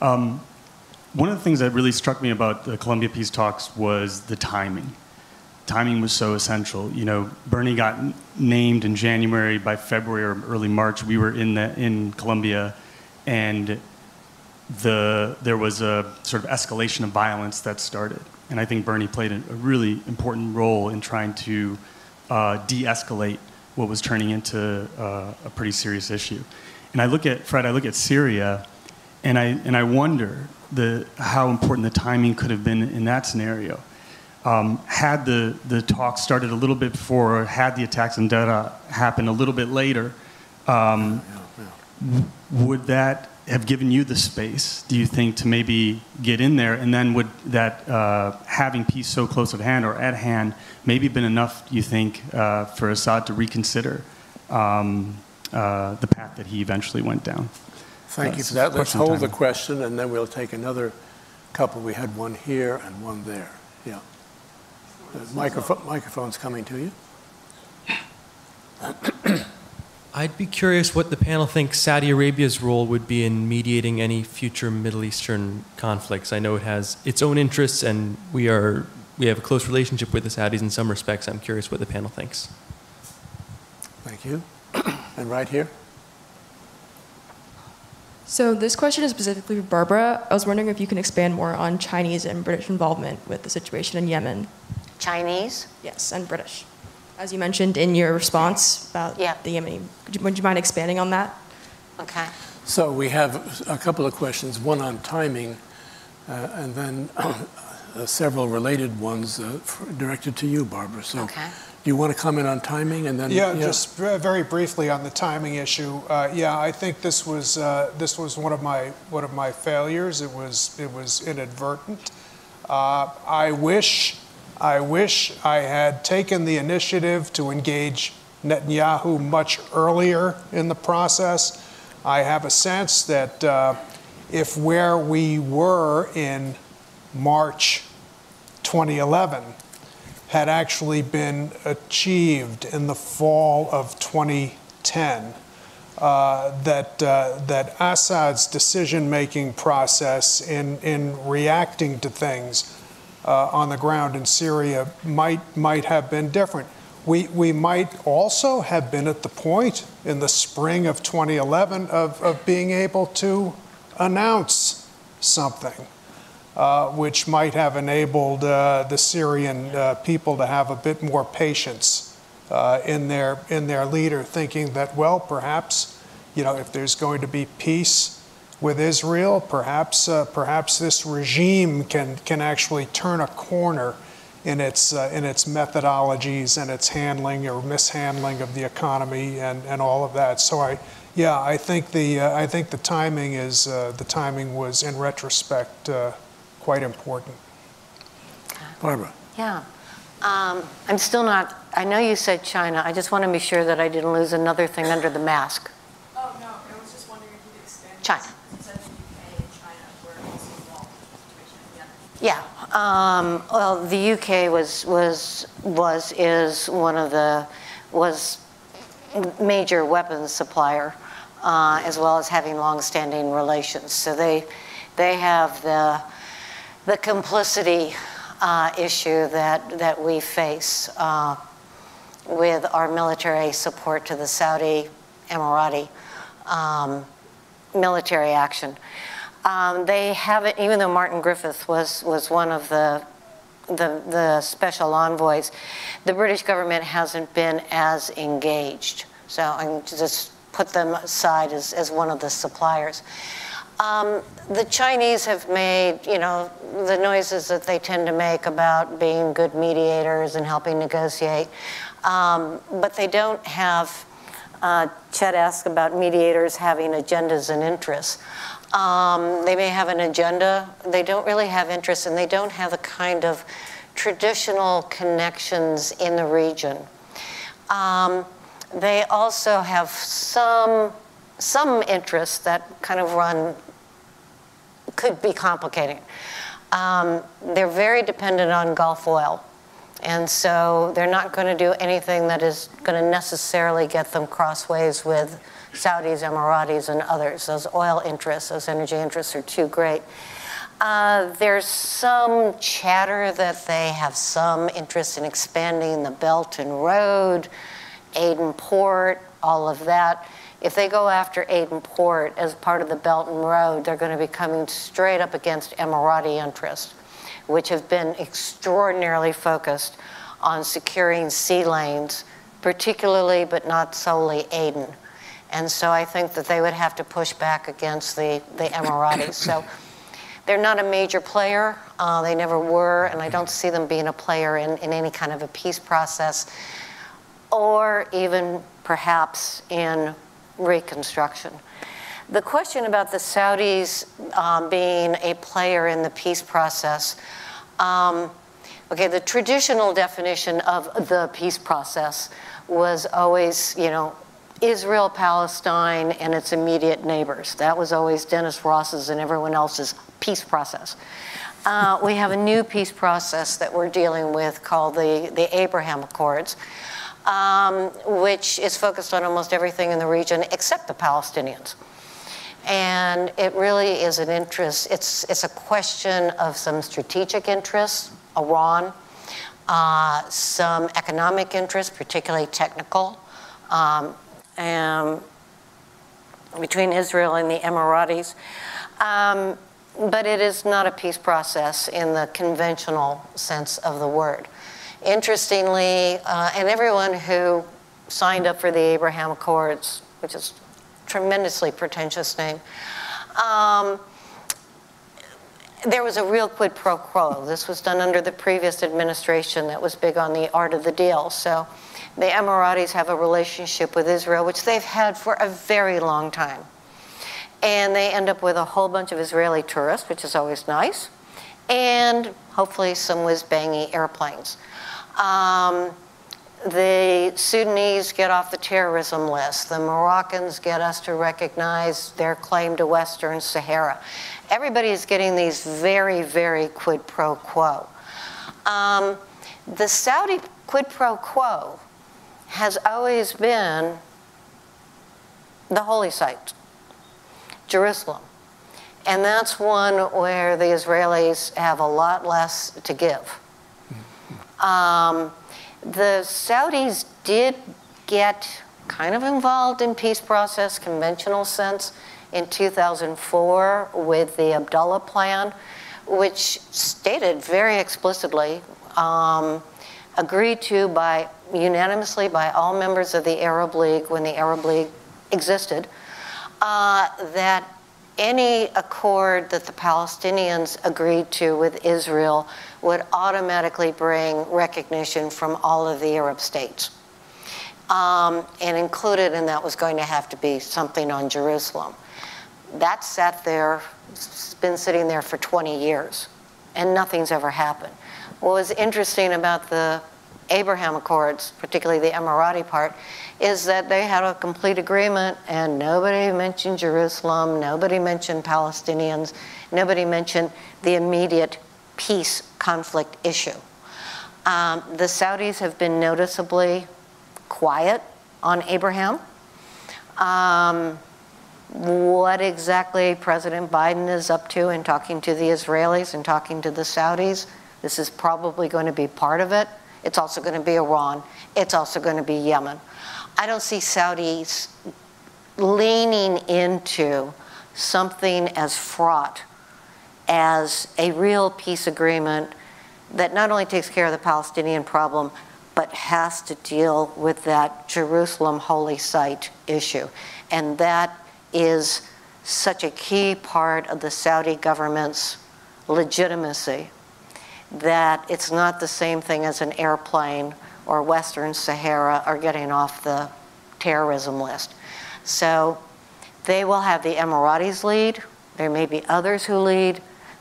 Um, one of the things that really struck me about the Colombia Peace Talks was the timing. Timing was so essential. You know, Bernie got named in January. By February or early March, we were in the in Colombia, and the there was a sort of escalation of violence that started. And I think Bernie played a, a really important role in trying to uh, de-escalate what was turning into uh, a pretty serious issue. And I look at Fred, I look at Syria, and I and I wonder the how important the timing could have been in that scenario. Um, had the the talk started a little bit before, or had the attacks in Deraa happened a little bit later, um, would that have given you the space, do you think, to maybe get in there? And then would that uh, having peace so close at hand or at hand maybe been enough, Do you think, uh, for Assad to reconsider um, uh, the path that he eventually went down? Thank you for that. Let's hold the question and then we'll take another couple. We had one here and one there. Yeah. The microphone, microphone's coming to you. I'd be curious what the panel thinks Saudi Arabia's role would be in mediating any future Middle Eastern conflicts. I know it has its own interests, and we are we have a close relationship with the Saudis in some respects. I'm curious what the panel thinks. Thank you. and right here. So this question is specifically for Barbara. I was wondering if you can expand more on Chinese and British involvement with the situation in Yemen. Chinese? Yes, and British. As you mentioned in your response about Yeah. the Yemeni, would you, would you mind expanding on that? Okay. So we have a couple of questions, one on timing, uh, and then uh, several related ones uh, f- directed to you, Barbara. So Okay. do you want to comment on timing and then? Yeah, just very briefly on the timing issue. Uh, yeah, I think this was uh, this was one of my one of my failures. It was it was inadvertent. Uh, I wish I wish I had taken the initiative to engage Netanyahu much earlier in the process. I have a sense that uh, if where we were in March 2011 had actually been achieved in the fall of 2010. Uh, that uh, that Assad's decision-making process in in reacting to things uh, on the ground in Syria might might have been different. We we might also have been at the point in the spring of 2011 of, of being able to announce something uh, which might have enabled uh, the Syrian uh, people to have a bit more patience uh, in their in their leader, thinking that well, perhaps you know if there's going to be peace with Israel, perhaps uh, perhaps this regime can can actually turn a corner in its uh, in its methodologies and its handling or mishandling of the economy and, and all of that. So I. Yeah, I think the uh, I think the timing is uh, the timing was in retrospect uh, quite important. Barbara. Yeah. Um, I'm still not, I know you said China. I just want to be sure that I didn't lose another thing under the mask. Oh no, I was just wondering if you could expand. China. You said the UK and China were also involved in the situation in Yeah. Um, well, the UK was was was is one of the was major weapons supplier, uh, as well as having long-standing relations. So they they have the the complicity uh, issue that that we face uh, with our military support to the Saudi Emirati um, military action. Um, they haven't, even though Martin Griffith was, was one of the, the, the special envoys, the British government hasn't been as engaged. So I'm just put them aside as, as one of the suppliers. Um, the Chinese have made, you know, the noises that they tend to make about being good mediators and helping negotiate, um, but they don't have, uh, Chet asked about mediators having agendas and interests. Um, they may have an agenda, they don't really have interests, and they don't have the kind of traditional connections in the region. Um, they also have some some interests that kind of run could be complicating. Um, they're very dependent on Gulf oil, and so they're not going to do anything that is going to necessarily get them crossways with Saudis, Emiratis, and others. Those oil interests, those energy interests, are too great. Uh, there's some chatter that they have some interest in expanding the Belt and Road, Aden Port, all of that. If they go after Aden Port as part of the Belt and Road, they're going to be coming straight up against Emirati interests, which have been extraordinarily focused on securing sea lanes, particularly but not solely Aden. And so I think that they would have to push back against the, the Emiratis. So they're not a major player. Uh, they never were, and I don't see them being a player in, in any kind of a peace process or even perhaps in reconstruction. The question about the Saudis um, being a player in the peace process. Um, okay, the traditional definition of the peace process was always, you know, Israel, Palestine, and its immediate neighbors. That was always Dennis Ross's and everyone else's peace process. Uh, we have a new peace process that we're dealing with called the, the Abraham Accords. um, which is focused on almost everything in the region except the Palestinians. And it really is an interest, it's, it's a question of some strategic interests, Iran, uh, some economic interests, particularly technical, um, and between Israel and the Emiratis. Um, but it is not a peace process in the conventional sense of the word. Interestingly, uh, and everyone who signed up for the Abraham Accords, which is tremendously pretentious name, um, there was a real quid pro quo. This was done under the previous administration that was big on the art of the deal. So the Emiratis have a relationship with Israel, which they've had for a very long time. And they end up with a whole bunch of Israeli tourists, which is always nice, and hopefully some whiz bangy airplanes. Um, the Sudanese get off the terrorism list. The Moroccans get us to recognize their claim to Western Sahara. Everybody is getting these very, very quid pro quo. Um, the Saudi quid pro quo has always been the holy site, Jerusalem. And that's one where the Israelis have a lot less to give. Um, the Saudis did get kind of involved in peace process, conventional sense, in 2004 with the Abdullah Plan, which stated very explicitly, um, agreed to by unanimously by all members of the Arab League when the Arab League existed, uh, that any accord that the Palestinians agreed to with Israel would automatically bring recognition from all of the Arab states. Um, and included in that was going to have to be something on Jerusalem. That sat there, it's been sitting there for 20 years, and nothing's ever happened. What was interesting about the Abraham Accords, particularly the Emirati part, is that they had a complete agreement and nobody mentioned Jerusalem, nobody mentioned Palestinians, nobody mentioned the immediate peace conflict issue. Um, the Saudis have been noticeably quiet on Abraham. Um, what exactly President Biden is up to in talking to the Israelis and talking to the Saudis, this is probably going to be part of it. It's also going to be Iran. It's also going to be Yemen. I don't see Saudis leaning into something as fraught as a real peace agreement that not only takes care of the Palestinian problem, but has to deal with that Jerusalem holy site issue. And that is such a key part of the Saudi government's legitimacy that it's not the same thing as an airplane or Western Sahara or getting off the terrorism list. So they will have the Emiratis lead. There may be others who lead.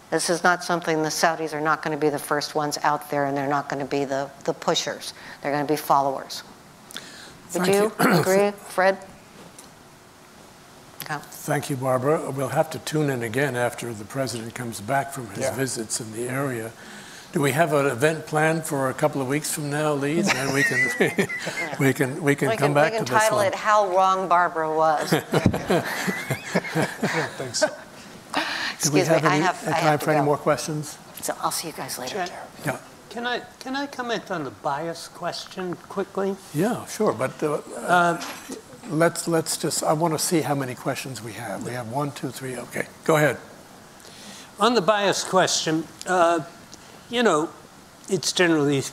This is not something the Saudis are not going to be the first ones out there, and they're not going to be the, the pushers. They're going to be followers. Would Thank you, you. agree, Fred? Okay. Thank you, Barbara. We'll have to tune in again after the president comes back from his Yeah. visits in the area. Do we have an event planned for a couple of weeks from now, Lee? And we can, we can, we can We come can, back we can to this title it How Wrong Barbara Was. I don't think so. Do we Excuse me, have I have, uh, I time have for to any go. more questions? So I'll see you guys later. Chair, Yeah, Can I, can I comment on the bias question quickly? yeah, sure, but uh, uh, let's, let's just, I want to see how many questions we have. We have one, two, three, okay, go ahead. On the bias question, uh, you know, it's generally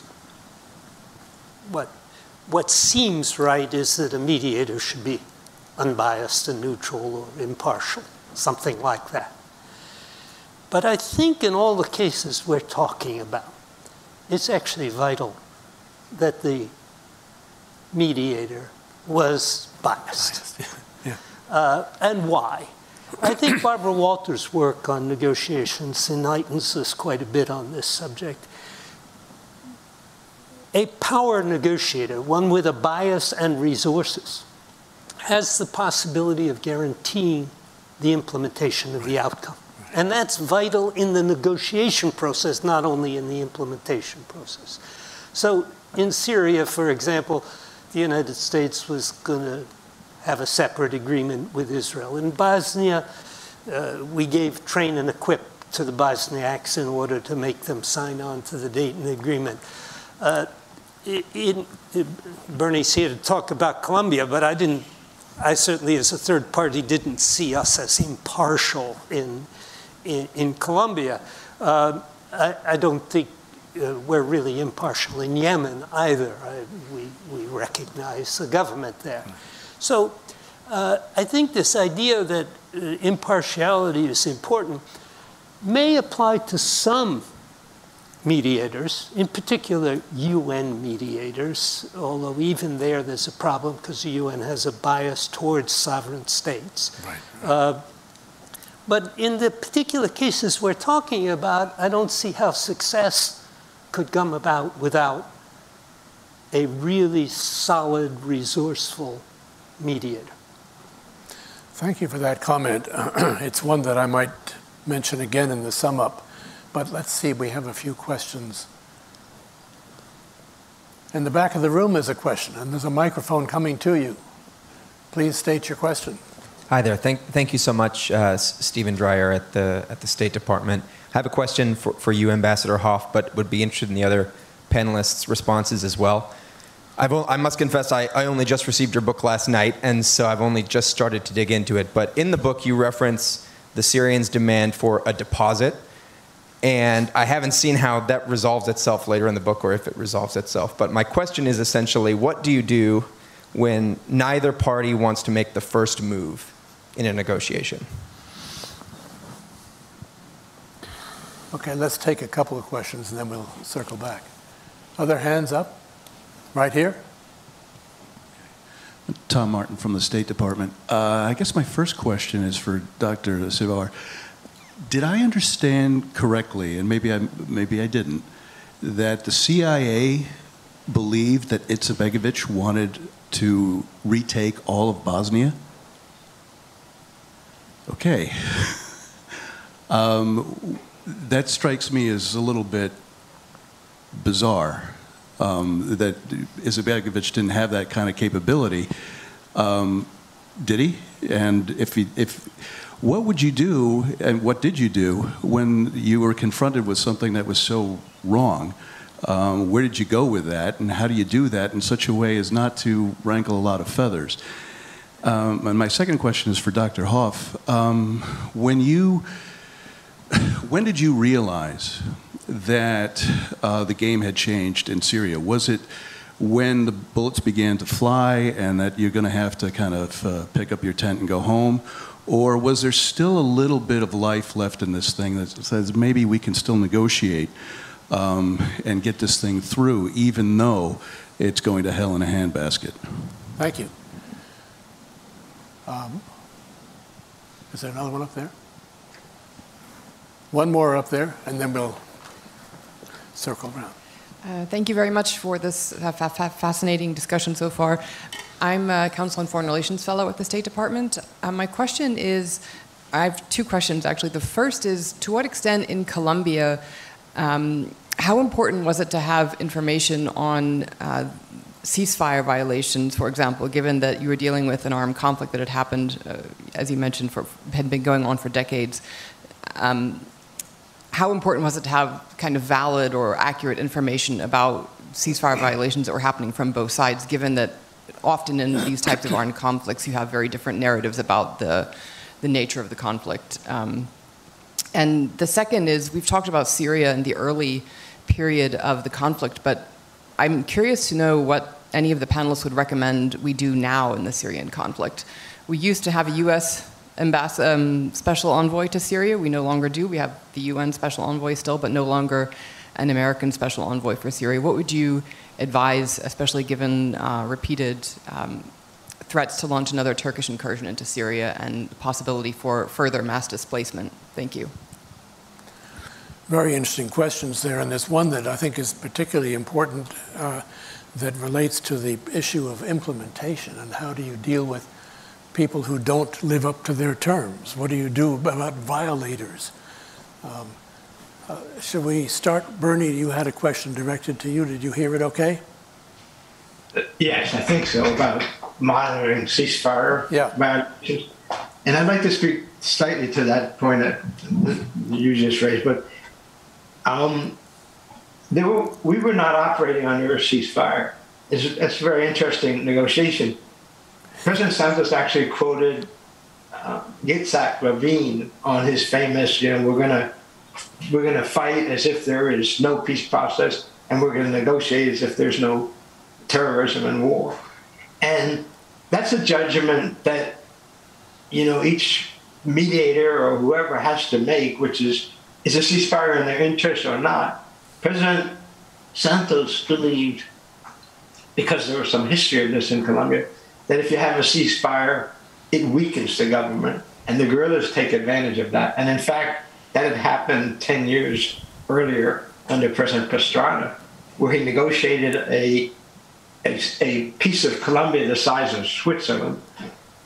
what what seems right is that a mediator should be unbiased and neutral or impartial, something like that. But I think in all the cases we're talking about, it's actually vital that the mediator was biased. Yeah. Uh, and why? I think Barbara Walter's work on negotiations enlightens us quite a bit on this subject. A power negotiator, one with a bias and resources, has the possibility of guaranteeing the implementation of the outcome. And that's vital in the negotiation process, not only in the implementation process. So in Syria, for example, the United States was going to have a separate agreement with Israel. In Bosnia, uh, we gave train and equip to the Bosniaks in order to make them sign on to the Dayton Agreement. Uh, in, in, Bernie's here to talk about Colombia, but I didn't, I certainly as a third party didn't see us as impartial in, in, in Colombia. Uh, I, I, don't think uh, we're really impartial in Yemen either. I, we, we recognize the government there. So uh, I think this idea that uh, impartiality is important may apply to some mediators, in particular UN mediators, although even there there's a problem because the UN has a bias towards sovereign states. Right. Uh, but in the particular cases we're talking about, I don't see how success could come about without a really solid, resourceful mediator. Thank you for that comment. it's one that I might mention again in the sum up. But let's see, we have a few questions. In the back of the room is a question, and there's a microphone coming to you. Please state your question. Hi there. Thank, thank you so much, uh, Stephen Dreyer at the, at the State Department. I have a question for, for you, Ambassador Hof, but would be interested in the other panelists' responses as well. I've, I must confess, I, I only just received your book last night, and so I've only just started to dig into it. But in the book, you reference the Syrians' demand for a deposit. And I haven't seen how that resolves itself later in the book or if it resolves itself. But my question is essentially what do you do when neither party wants to make the first move in a negotiation? Okay, let's take a couple of questions and then we'll circle back. Other hands up? Right here? Tom Martin from the State Department. Uh, I guess my first question is for Dr. Serwer. Did I understand correctly, and maybe I, maybe I didn't, that the CIA believed that Izetbegovic wanted to retake all of Bosnia? Okay. um, that strikes me as a little bit bizarre um, that Izetbegovic didn't have that kind of capability. Um, did he? And if he, if what would you do, and what did you do when you were confronted with something that was so wrong? Um, where did you go with that, and how do you do that in such a way as not to rankle a lot of feathers? Um, and my second question is for Dr. Hof. Um, when you, when did you realize that uh, the game had changed in Syria? Was it when the bullets began to fly and that you're going to have to kind of uh, pick up your tent and go home? Or was there still a little bit of life left in this thing that says maybe we can still negotiate um, and get this thing through, even though it's going to hell in a handbasket? Thank you. Um, is there another one up there? One more up there, and then we'll circle around. Uh, thank you very much for this uh, fa fa fascinating discussion so far. I'm a Council on Foreign Relations Fellow at the State Department. Uh, my question is I have two questions actually. The first is to what extent in Colombia, um, how important was it to have information on uh, ceasefire violations, for example, given that you were dealing with an armed conflict that had happened, uh, as you mentioned, for, had been going on for decades? Um, how important was it to have kind of valid or accurate information about ceasefire violations that were happening from both sides, given that often in these types of armed conflicts you have very different narratives about the, the nature of the conflict. Um, and the second is we've talked about Syria in the early period of the conflict, but I'm curious to know what any of the panelists would recommend we do now in the Syrian conflict. We used to have a US ambass- um, special envoy to Syria. We no longer do. We have the UN special envoy still, but no longer an American special envoy for Syria. What would you advise, especially given uh, repeated um, threats to launch another Turkish incursion into Syria and the possibility for further mass displacement? Thank you. Very interesting questions there, and there's one that I think is particularly important uh, that relates to the issue of implementation and how do you deal with people who don't live up to their terms? What do you do about violators? Um, uh, should we start? Bernie, you had a question directed to you. Did you hear it okay? Yes, I think so, about monitoring ceasefire violations. And I'd like to speak slightly to that point that you just raised, but um, were, we were not operating under a ceasefire. It's, it's a very interesting negotiation. President Santos actually quoted uh, Yitzhak Rabin on his famous, you know, we're gonna we're gonna fight as if there is no peace process, and we're gonna negotiate as if there's no terrorism and war. And that's a judgment that you know each mediator or whoever has to make, which is is a ceasefire in their interest or not. President Santos believed, because there was some history of this in Colombia, that if you have a ceasefire, it weakens the government, and the guerrillas take advantage of that. And in fact, that had happened 10 years earlier under President Pastrana, where he negotiated a, a, a piece of Colombia the size of Switzerland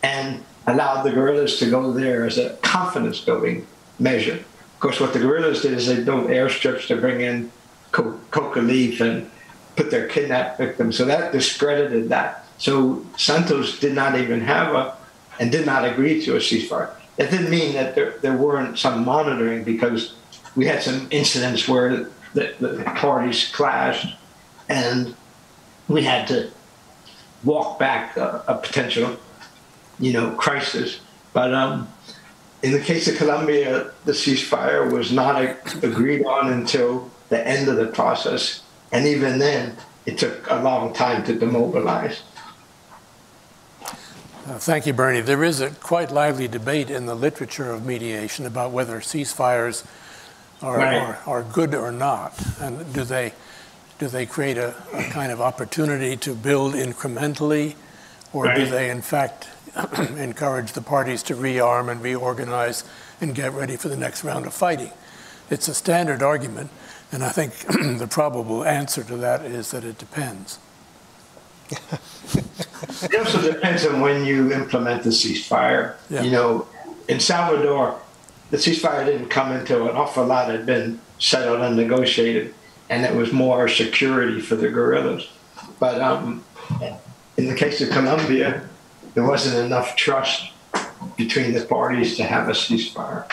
and allowed the guerrillas to go there as a confidence building measure. Of course, what the guerrillas did is they built airstrips to bring in co- coca leaf and put their kidnapped victims. So that discredited that. So Santos did not even have a, and did not agree to a ceasefire. That didn't mean that there, there weren't some monitoring because we had some incidents where the, the parties clashed and we had to walk back a, a potential, you know, crisis. But um, in the case of Colombia, the ceasefire was not a, agreed on until the end of the process. And even then, it took a long time to demobilize. Uh, thank you, Bernie. There is a quite lively debate in the literature of mediation about whether ceasefires are, Right. are, are good or not, and do they do they create a, a kind of opportunity to build incrementally, or do they in fact encourage the parties to rearm and reorganize and get ready for the next round of fighting? It's a standard argument, and I think the probable answer to that is that it depends. It also depends on when you implement the ceasefire. Yeah. You know, in Salvador, the ceasefire didn't come until an awful lot had been settled and negotiated, and it was more security for the guerrillas. But um, in the case of Colombia, there wasn't enough trust between the parties to have a ceasefire.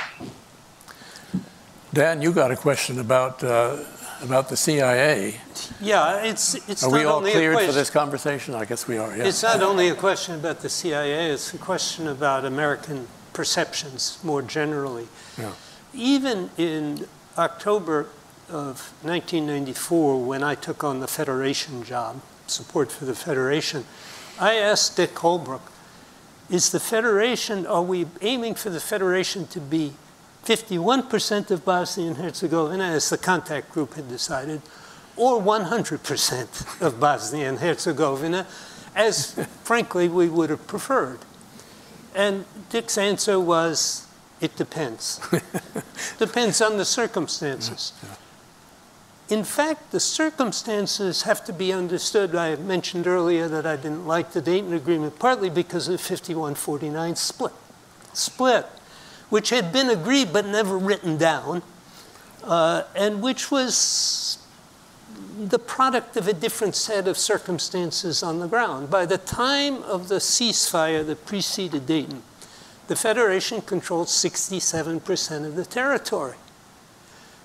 Dan, you got a question about uh, about the CIA. Yeah, it's, it's Are not we all cleared for this conversation? I guess we are. Yeah. It's not only a question about the CIA, it's a question about American perceptions more generally. Yeah. Even in October of 1994, when I took on the Federation job, support for the Federation, I asked Dick Holbrooke, is the Federation, are we aiming for the Federation to be 51% of Bosnia and Herzegovina, as the contact group had decided, or 100% of Bosnia and Herzegovina, as frankly we would have preferred? And Dick's answer was, it depends. depends on the circumstances. In fact, the circumstances have to be understood. I mentioned earlier that I didn't like the Dayton Agreement, partly because of the 5149 split. Split, which had been agreed but never written down, uh, and which was the product of a different set of circumstances on the ground. By the time of the ceasefire that preceded Dayton, the Federation controlled 67% of the territory.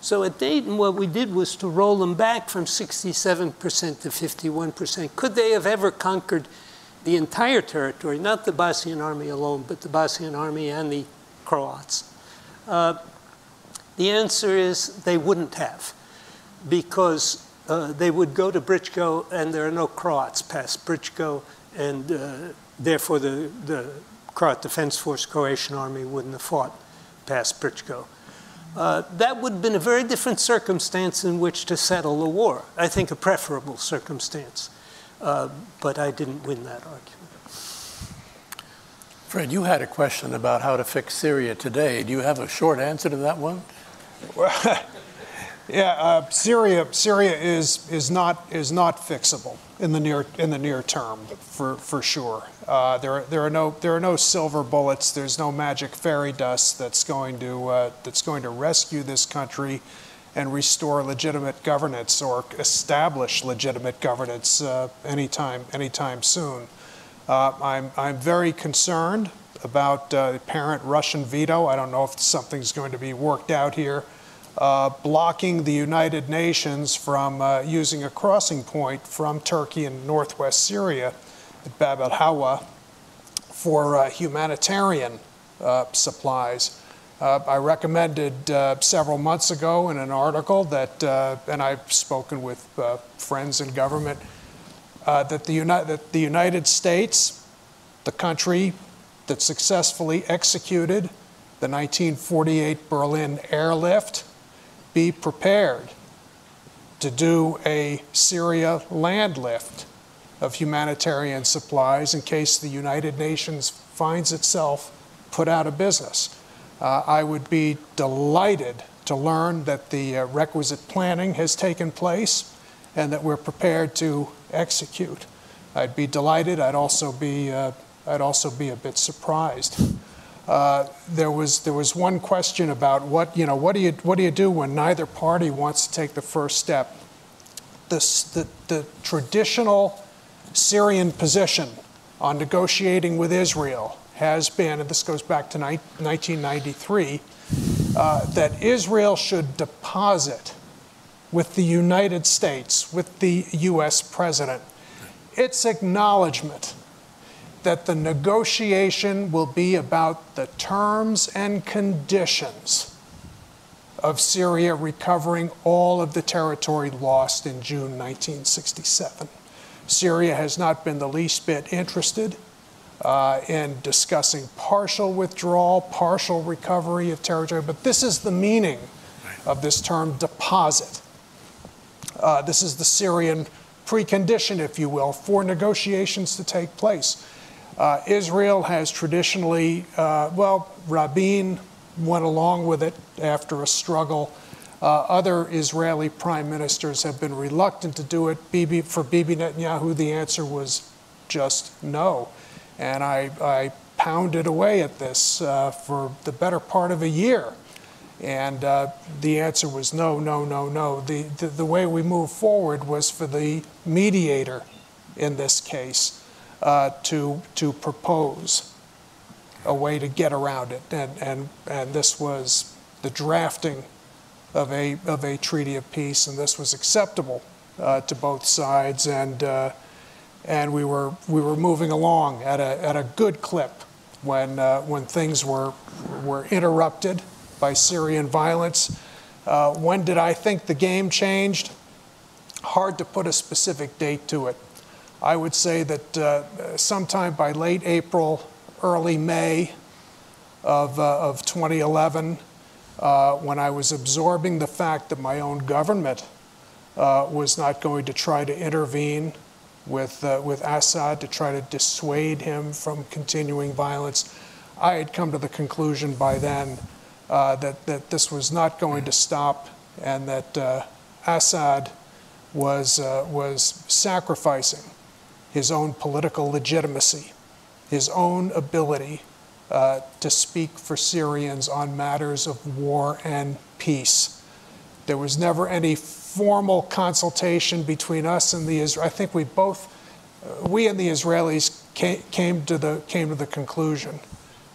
So at Dayton, what we did was to roll them back from 67% to 51%. Could they have ever conquered the entire territory, not the Bosnian army alone, but the Bosnian army and the Croats? Uh, the answer is they wouldn't have, because uh, they would go to Brčko, and there are no Croats past Brčko, and uh, therefore the, the Croat Defense Force Croatian army wouldn't have fought past Brčko. Uh, that would have been a very different circumstance in which to settle the war. I think a preferable circumstance. Uh, but I didn't win that argument. Fred, you had a question about how to fix Syria today. Do you have a short answer to that one? Yeah, uh, Syria, Syria is, is, not, is not fixable in the near, in the near term, for, for sure. Uh, there, are, there, are no, there are no silver bullets. There's no magic fairy dust that's going to, uh, that's going to rescue this country and restore legitimate governance or establish legitimate governance uh, anytime, anytime soon. Uh, I'm, I'm very concerned about uh, the apparent Russian veto. I don't know if something's going to be worked out here, uh, blocking the United Nations from uh, using a crossing point from Turkey in northwest Syria at Bab el Hawa for uh, humanitarian supplies. Uh, I recommended several months ago in an article that, and I've spoken with friends in government, uh, that, the Uni- that the United States, the country that successfully executed the 1948 Berlin airlift, be prepared to do a Syria land lift of humanitarian supplies in case the United Nations finds itself put out of business. Uh, I would be delighted to learn that the uh, requisite planning has taken place and that we're prepared to execute. I'd be delighted. I'd also be, uh, I'd also be a bit surprised. Uh, there was there was one question about what you know what do you what do you do when neither party wants to take the first step. This, the, the traditional Syrian position on negotiating with Israel has been, and this goes back to 1993, uh, that Israel should deposit with the United States, with the US president, its acknowledgement that the negotiation will be about the terms and conditions of Syria recovering all of the territory lost in June 1967. Syria has not been the least bit interested uh, in discussing partial withdrawal, partial recovery of territory, but this is the meaning of this term deposit. Uh, this is the Syrian precondition, if you will, for negotiations to take place. Uh, Israel has traditionally, uh, well, Rabin went along with it after a struggle. Uh, other Israeli prime ministers have been reluctant to do it. Bibi, for Bibi Netanyahu, the answer was just no. And I, I pounded away at this uh, for the better part of a year. And uh, the answer was no, no, no, no. The, the, the, way we moved forward was for the mediator in this case uh, to, to propose a way to get around it. And, and, and this was the drafting of a, of a treaty of peace, and this was acceptable uh, to both sides. And uh, and we were we were moving along at a at a good clip when uh, when things were were interrupted by Syrian violence. Uh, when did I think the game changed? Hard to put a specific date to it. I would say that uh, sometime by late April, early May of, uh, of 2011, uh, when I was absorbing the fact that my own government uh, was not going to try to intervene with, uh, with Assad to try to dissuade him from continuing violence. I had come to the conclusion by then uh, that, that this was not going to stop and that uh, Assad was, uh, was sacrificing his own political legitimacy, his own ability uh, to speak for Syrians on matters of war and peace. There was never any formal consultation between us and the Israel. I think we both, uh, we and the Israelis came, came, to the came to the conclusion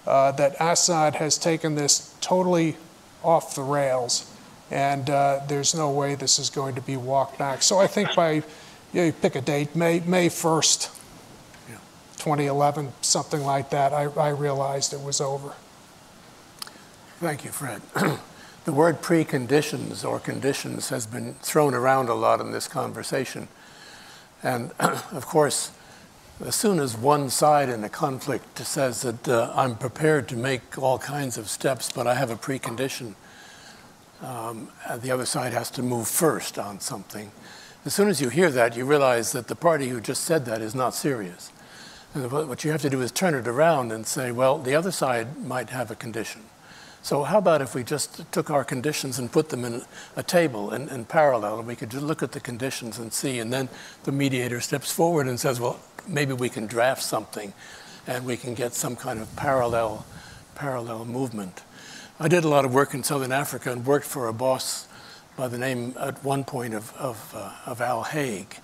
uh, that Assad has taken this totally off the rails, and uh, there's no way this is going to be walked back. So I think by you, know, you pick a date, May May 1st, 2011, something like that. I, I realized it was over. Thank you, Fred. The word preconditions or conditions has been thrown around a lot in this conversation. And of course, as soon as one side in a conflict says that uh, I'm prepared to make all kinds of steps, but I have a precondition, um, the other side has to move first on something. As soon as you hear that, you realize that the party who just said that is not serious. And what you have to do is turn it around and say, well, the other side might have a condition. So how about if we just took our conditions and put them in a table in, in parallel, and we could just look at the conditions and see, and then the mediator steps forward and says, well, maybe we can draft something, and we can get some kind of parallel, parallel movement. I did a lot of work in Southern Africa and worked for a boss by the name at one point of, of, uh, of Al Haig.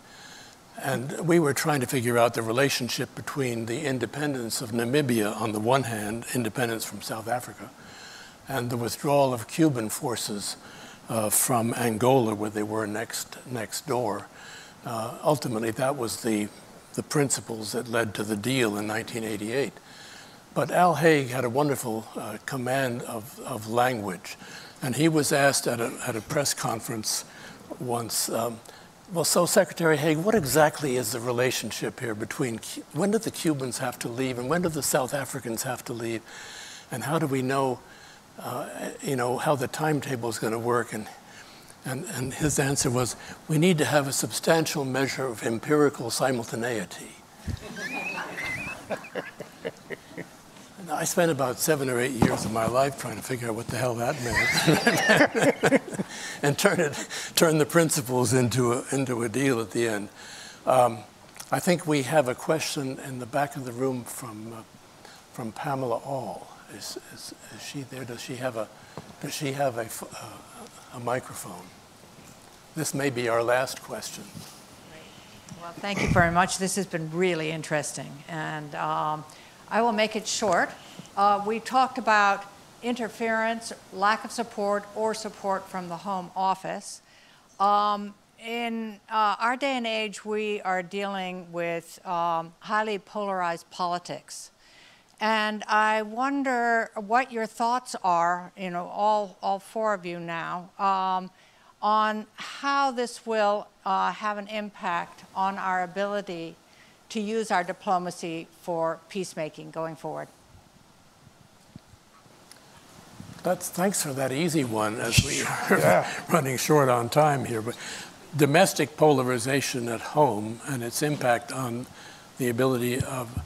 And we were trying to figure out the relationship between the independence of Namibia on the one hand, independence from South Africa, and the withdrawal of Cuban forces uh, from Angola, where they were next, next door. Uh, ultimately, that was the, the principles that led to the deal in 1988. But Al Haig had a wonderful uh, command of, of language. And he was asked at a, at a press conference once, um, well, so Secretary Haig, what exactly is the relationship here between when did the Cubans have to leave and when did the South Africans have to leave? And how do we know, uh, you know, how the timetable is going to work? And, and, and his answer was, we need to have a substantial measure of empirical simultaneity. I spent about seven or eight years of my life trying to figure out what the hell that meant, and turn it, turn the principles into a, into a deal at the end. Um, I think we have a question in the back of the room from uh, from Pamela Aall. Is, is, is, she there? Does she have a does she have a, uh, a microphone? This may be our last question. Well, thank you very much. This has been really interesting, and. Um, I will make it short. Uh, we talked about interference, lack of support, or support from the Home Office. Um, in uh, our day and age, we are dealing with um, highly polarized politics. And I wonder what your thoughts are, you know, all, all four of you now, um, on how this will uh, have an impact on our ability to use our diplomacy for peacemaking going forward? That's, thanks for that easy one as we are yeah. running short on time here. But domestic polarization at home and its impact on the ability of,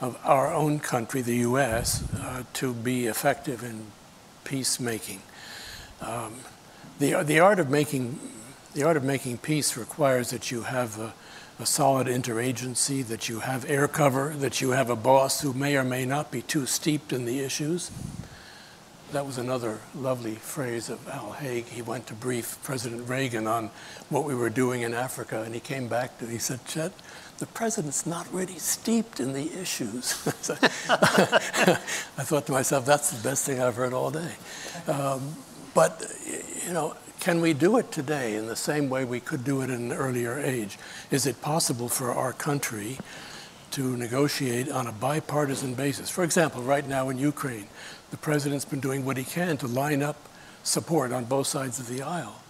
of our own country, the U.S., uh, to be effective in peacemaking. Um, the, the, art of making, the art of making peace requires that you have a, a solid interagency, that you have air cover, that you have a boss who may or may not be too steeped in the issues. That was another lovely phrase of Al Haig. He went to brief President Reagan on what we were doing in Africa, and he came back to, he said, Chet, the president's not really steeped in the issues. I thought to myself, that's the best thing I've heard all day. Um, but, you know, can we do it today in the same way we could do it in an earlier age? Is it possible for our country to negotiate on a bipartisan basis? For example, right now in Ukraine, the president's been doing what he can to line up support on both sides of the aisle.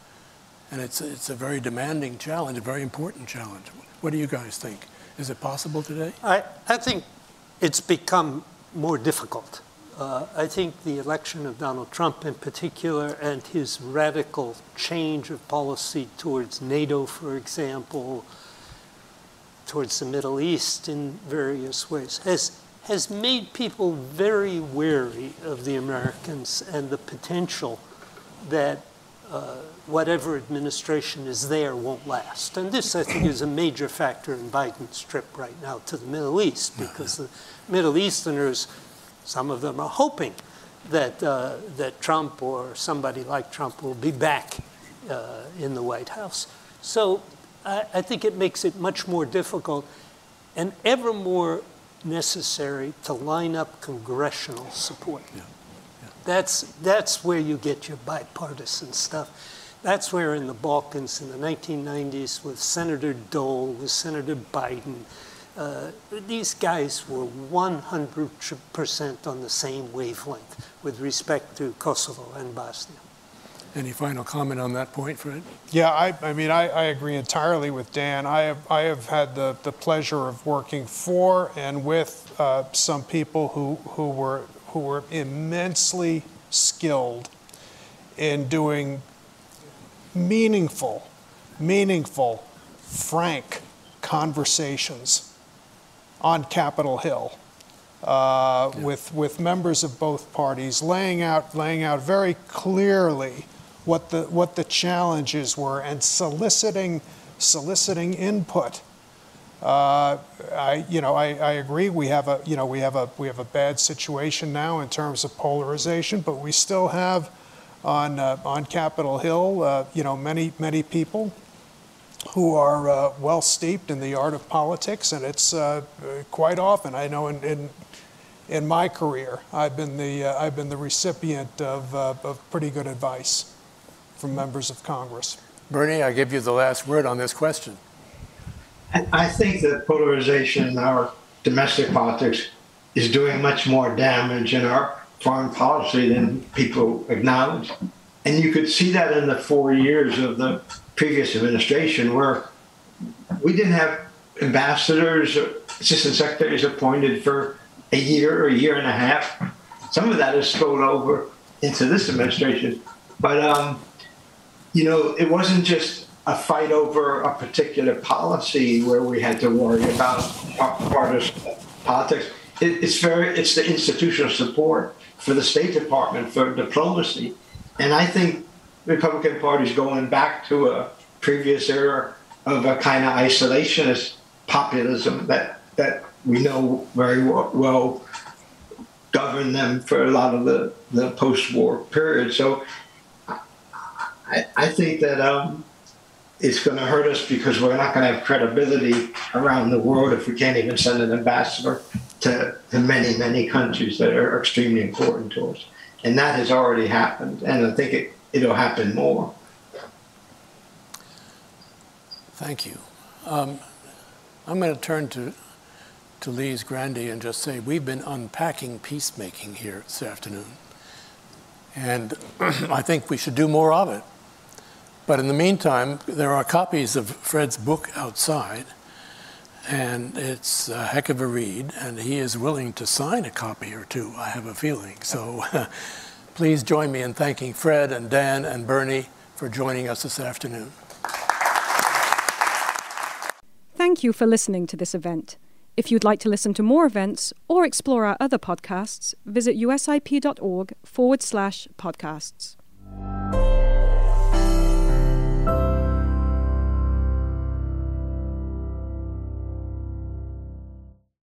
And it's, it's a very demanding challenge, a very important challenge. What do you guys think? Is it possible today? I, I think it's become more difficult. Uh, I think the election of Donald Trump in particular and his radical change of policy towards NATO, for example, towards the Middle East in various ways, has, has made people very wary of the Americans and the potential that uh, whatever administration is there won't last. And this, I think, is a major factor in Biden's trip right now to the Middle East because the Middle Easterners some of them are hoping that, uh, that Trump or somebody like Trump will be back uh, in the White House. So I, I, think it makes it much more difficult and ever more necessary to line up congressional support. Yeah. Yeah. That's, that's where you get your bipartisan stuff. That's where in the Balkans in the 1990s with Senator Dole, with Senator Biden, uh, these guys were 100% on the same wavelength with respect to Kosovo and Bosnia. Any final comment on that point, Fred? Yeah, I, I mean, I, I, agree entirely with Dan. I have, I have had the, the pleasure of working for and with uh, some people who, who, were, who were immensely skilled in doing meaningful, meaningful, frank conversations on Capitol Hill uh, yeah. with, with members of both parties, laying out, laying out very clearly what the, what the challenges were and soliciting, soliciting input. Uh, I, you know, I, I agree. We have a, you know, we have a, we have a bad situation now in terms of polarization, but we still have on, uh, on Capitol Hill, uh, you know, many, many people who are uh, well steeped in the art of politics, and it's uh, quite often, I know in, in, in my career, I've been the, uh, I've been the recipient of, uh, of pretty good advice from members of Congress. Bernie, I give you the last word on this question. I think that polarization in our domestic politics is doing much more damage in our foreign policy than people acknowledge. And you could see that in the four years of the previous administration where we didn't have ambassadors or assistant secretaries appointed for a year or a year and a half. Some of that has spilled over into this administration. But, um, you know, it wasn't just a fight over a particular policy where we had to worry about partisan politics. It, it's very, it's the institutional support for the State Department, for diplomacy. And I think the Republican Party is going back to a previous era of a kind of isolationist populism that that we know very well, governed them for a lot of the, the post-war period. So I, I think that um, it's going to hurt us because we're not going to have credibility around the world if we can't even send an ambassador to, to many, many countries that are extremely important to us. And that has already happened. And I think it, it'll happen more. Thank you. Um, I'm going to turn to, to Lise Grande and just say we've been unpacking peacemaking here this afternoon. And I think we should do more of it. But in the meantime, there are copies of Fred's book outside, and it's a heck of a read, and he is willing to sign a copy or two, I have a feeling. So please join me in thanking Fred and Dan and Bernie for joining us this afternoon. Thank you for listening to this event. If you'd like to listen to more events or explore our other podcasts, visit usip.org forward slash podcasts.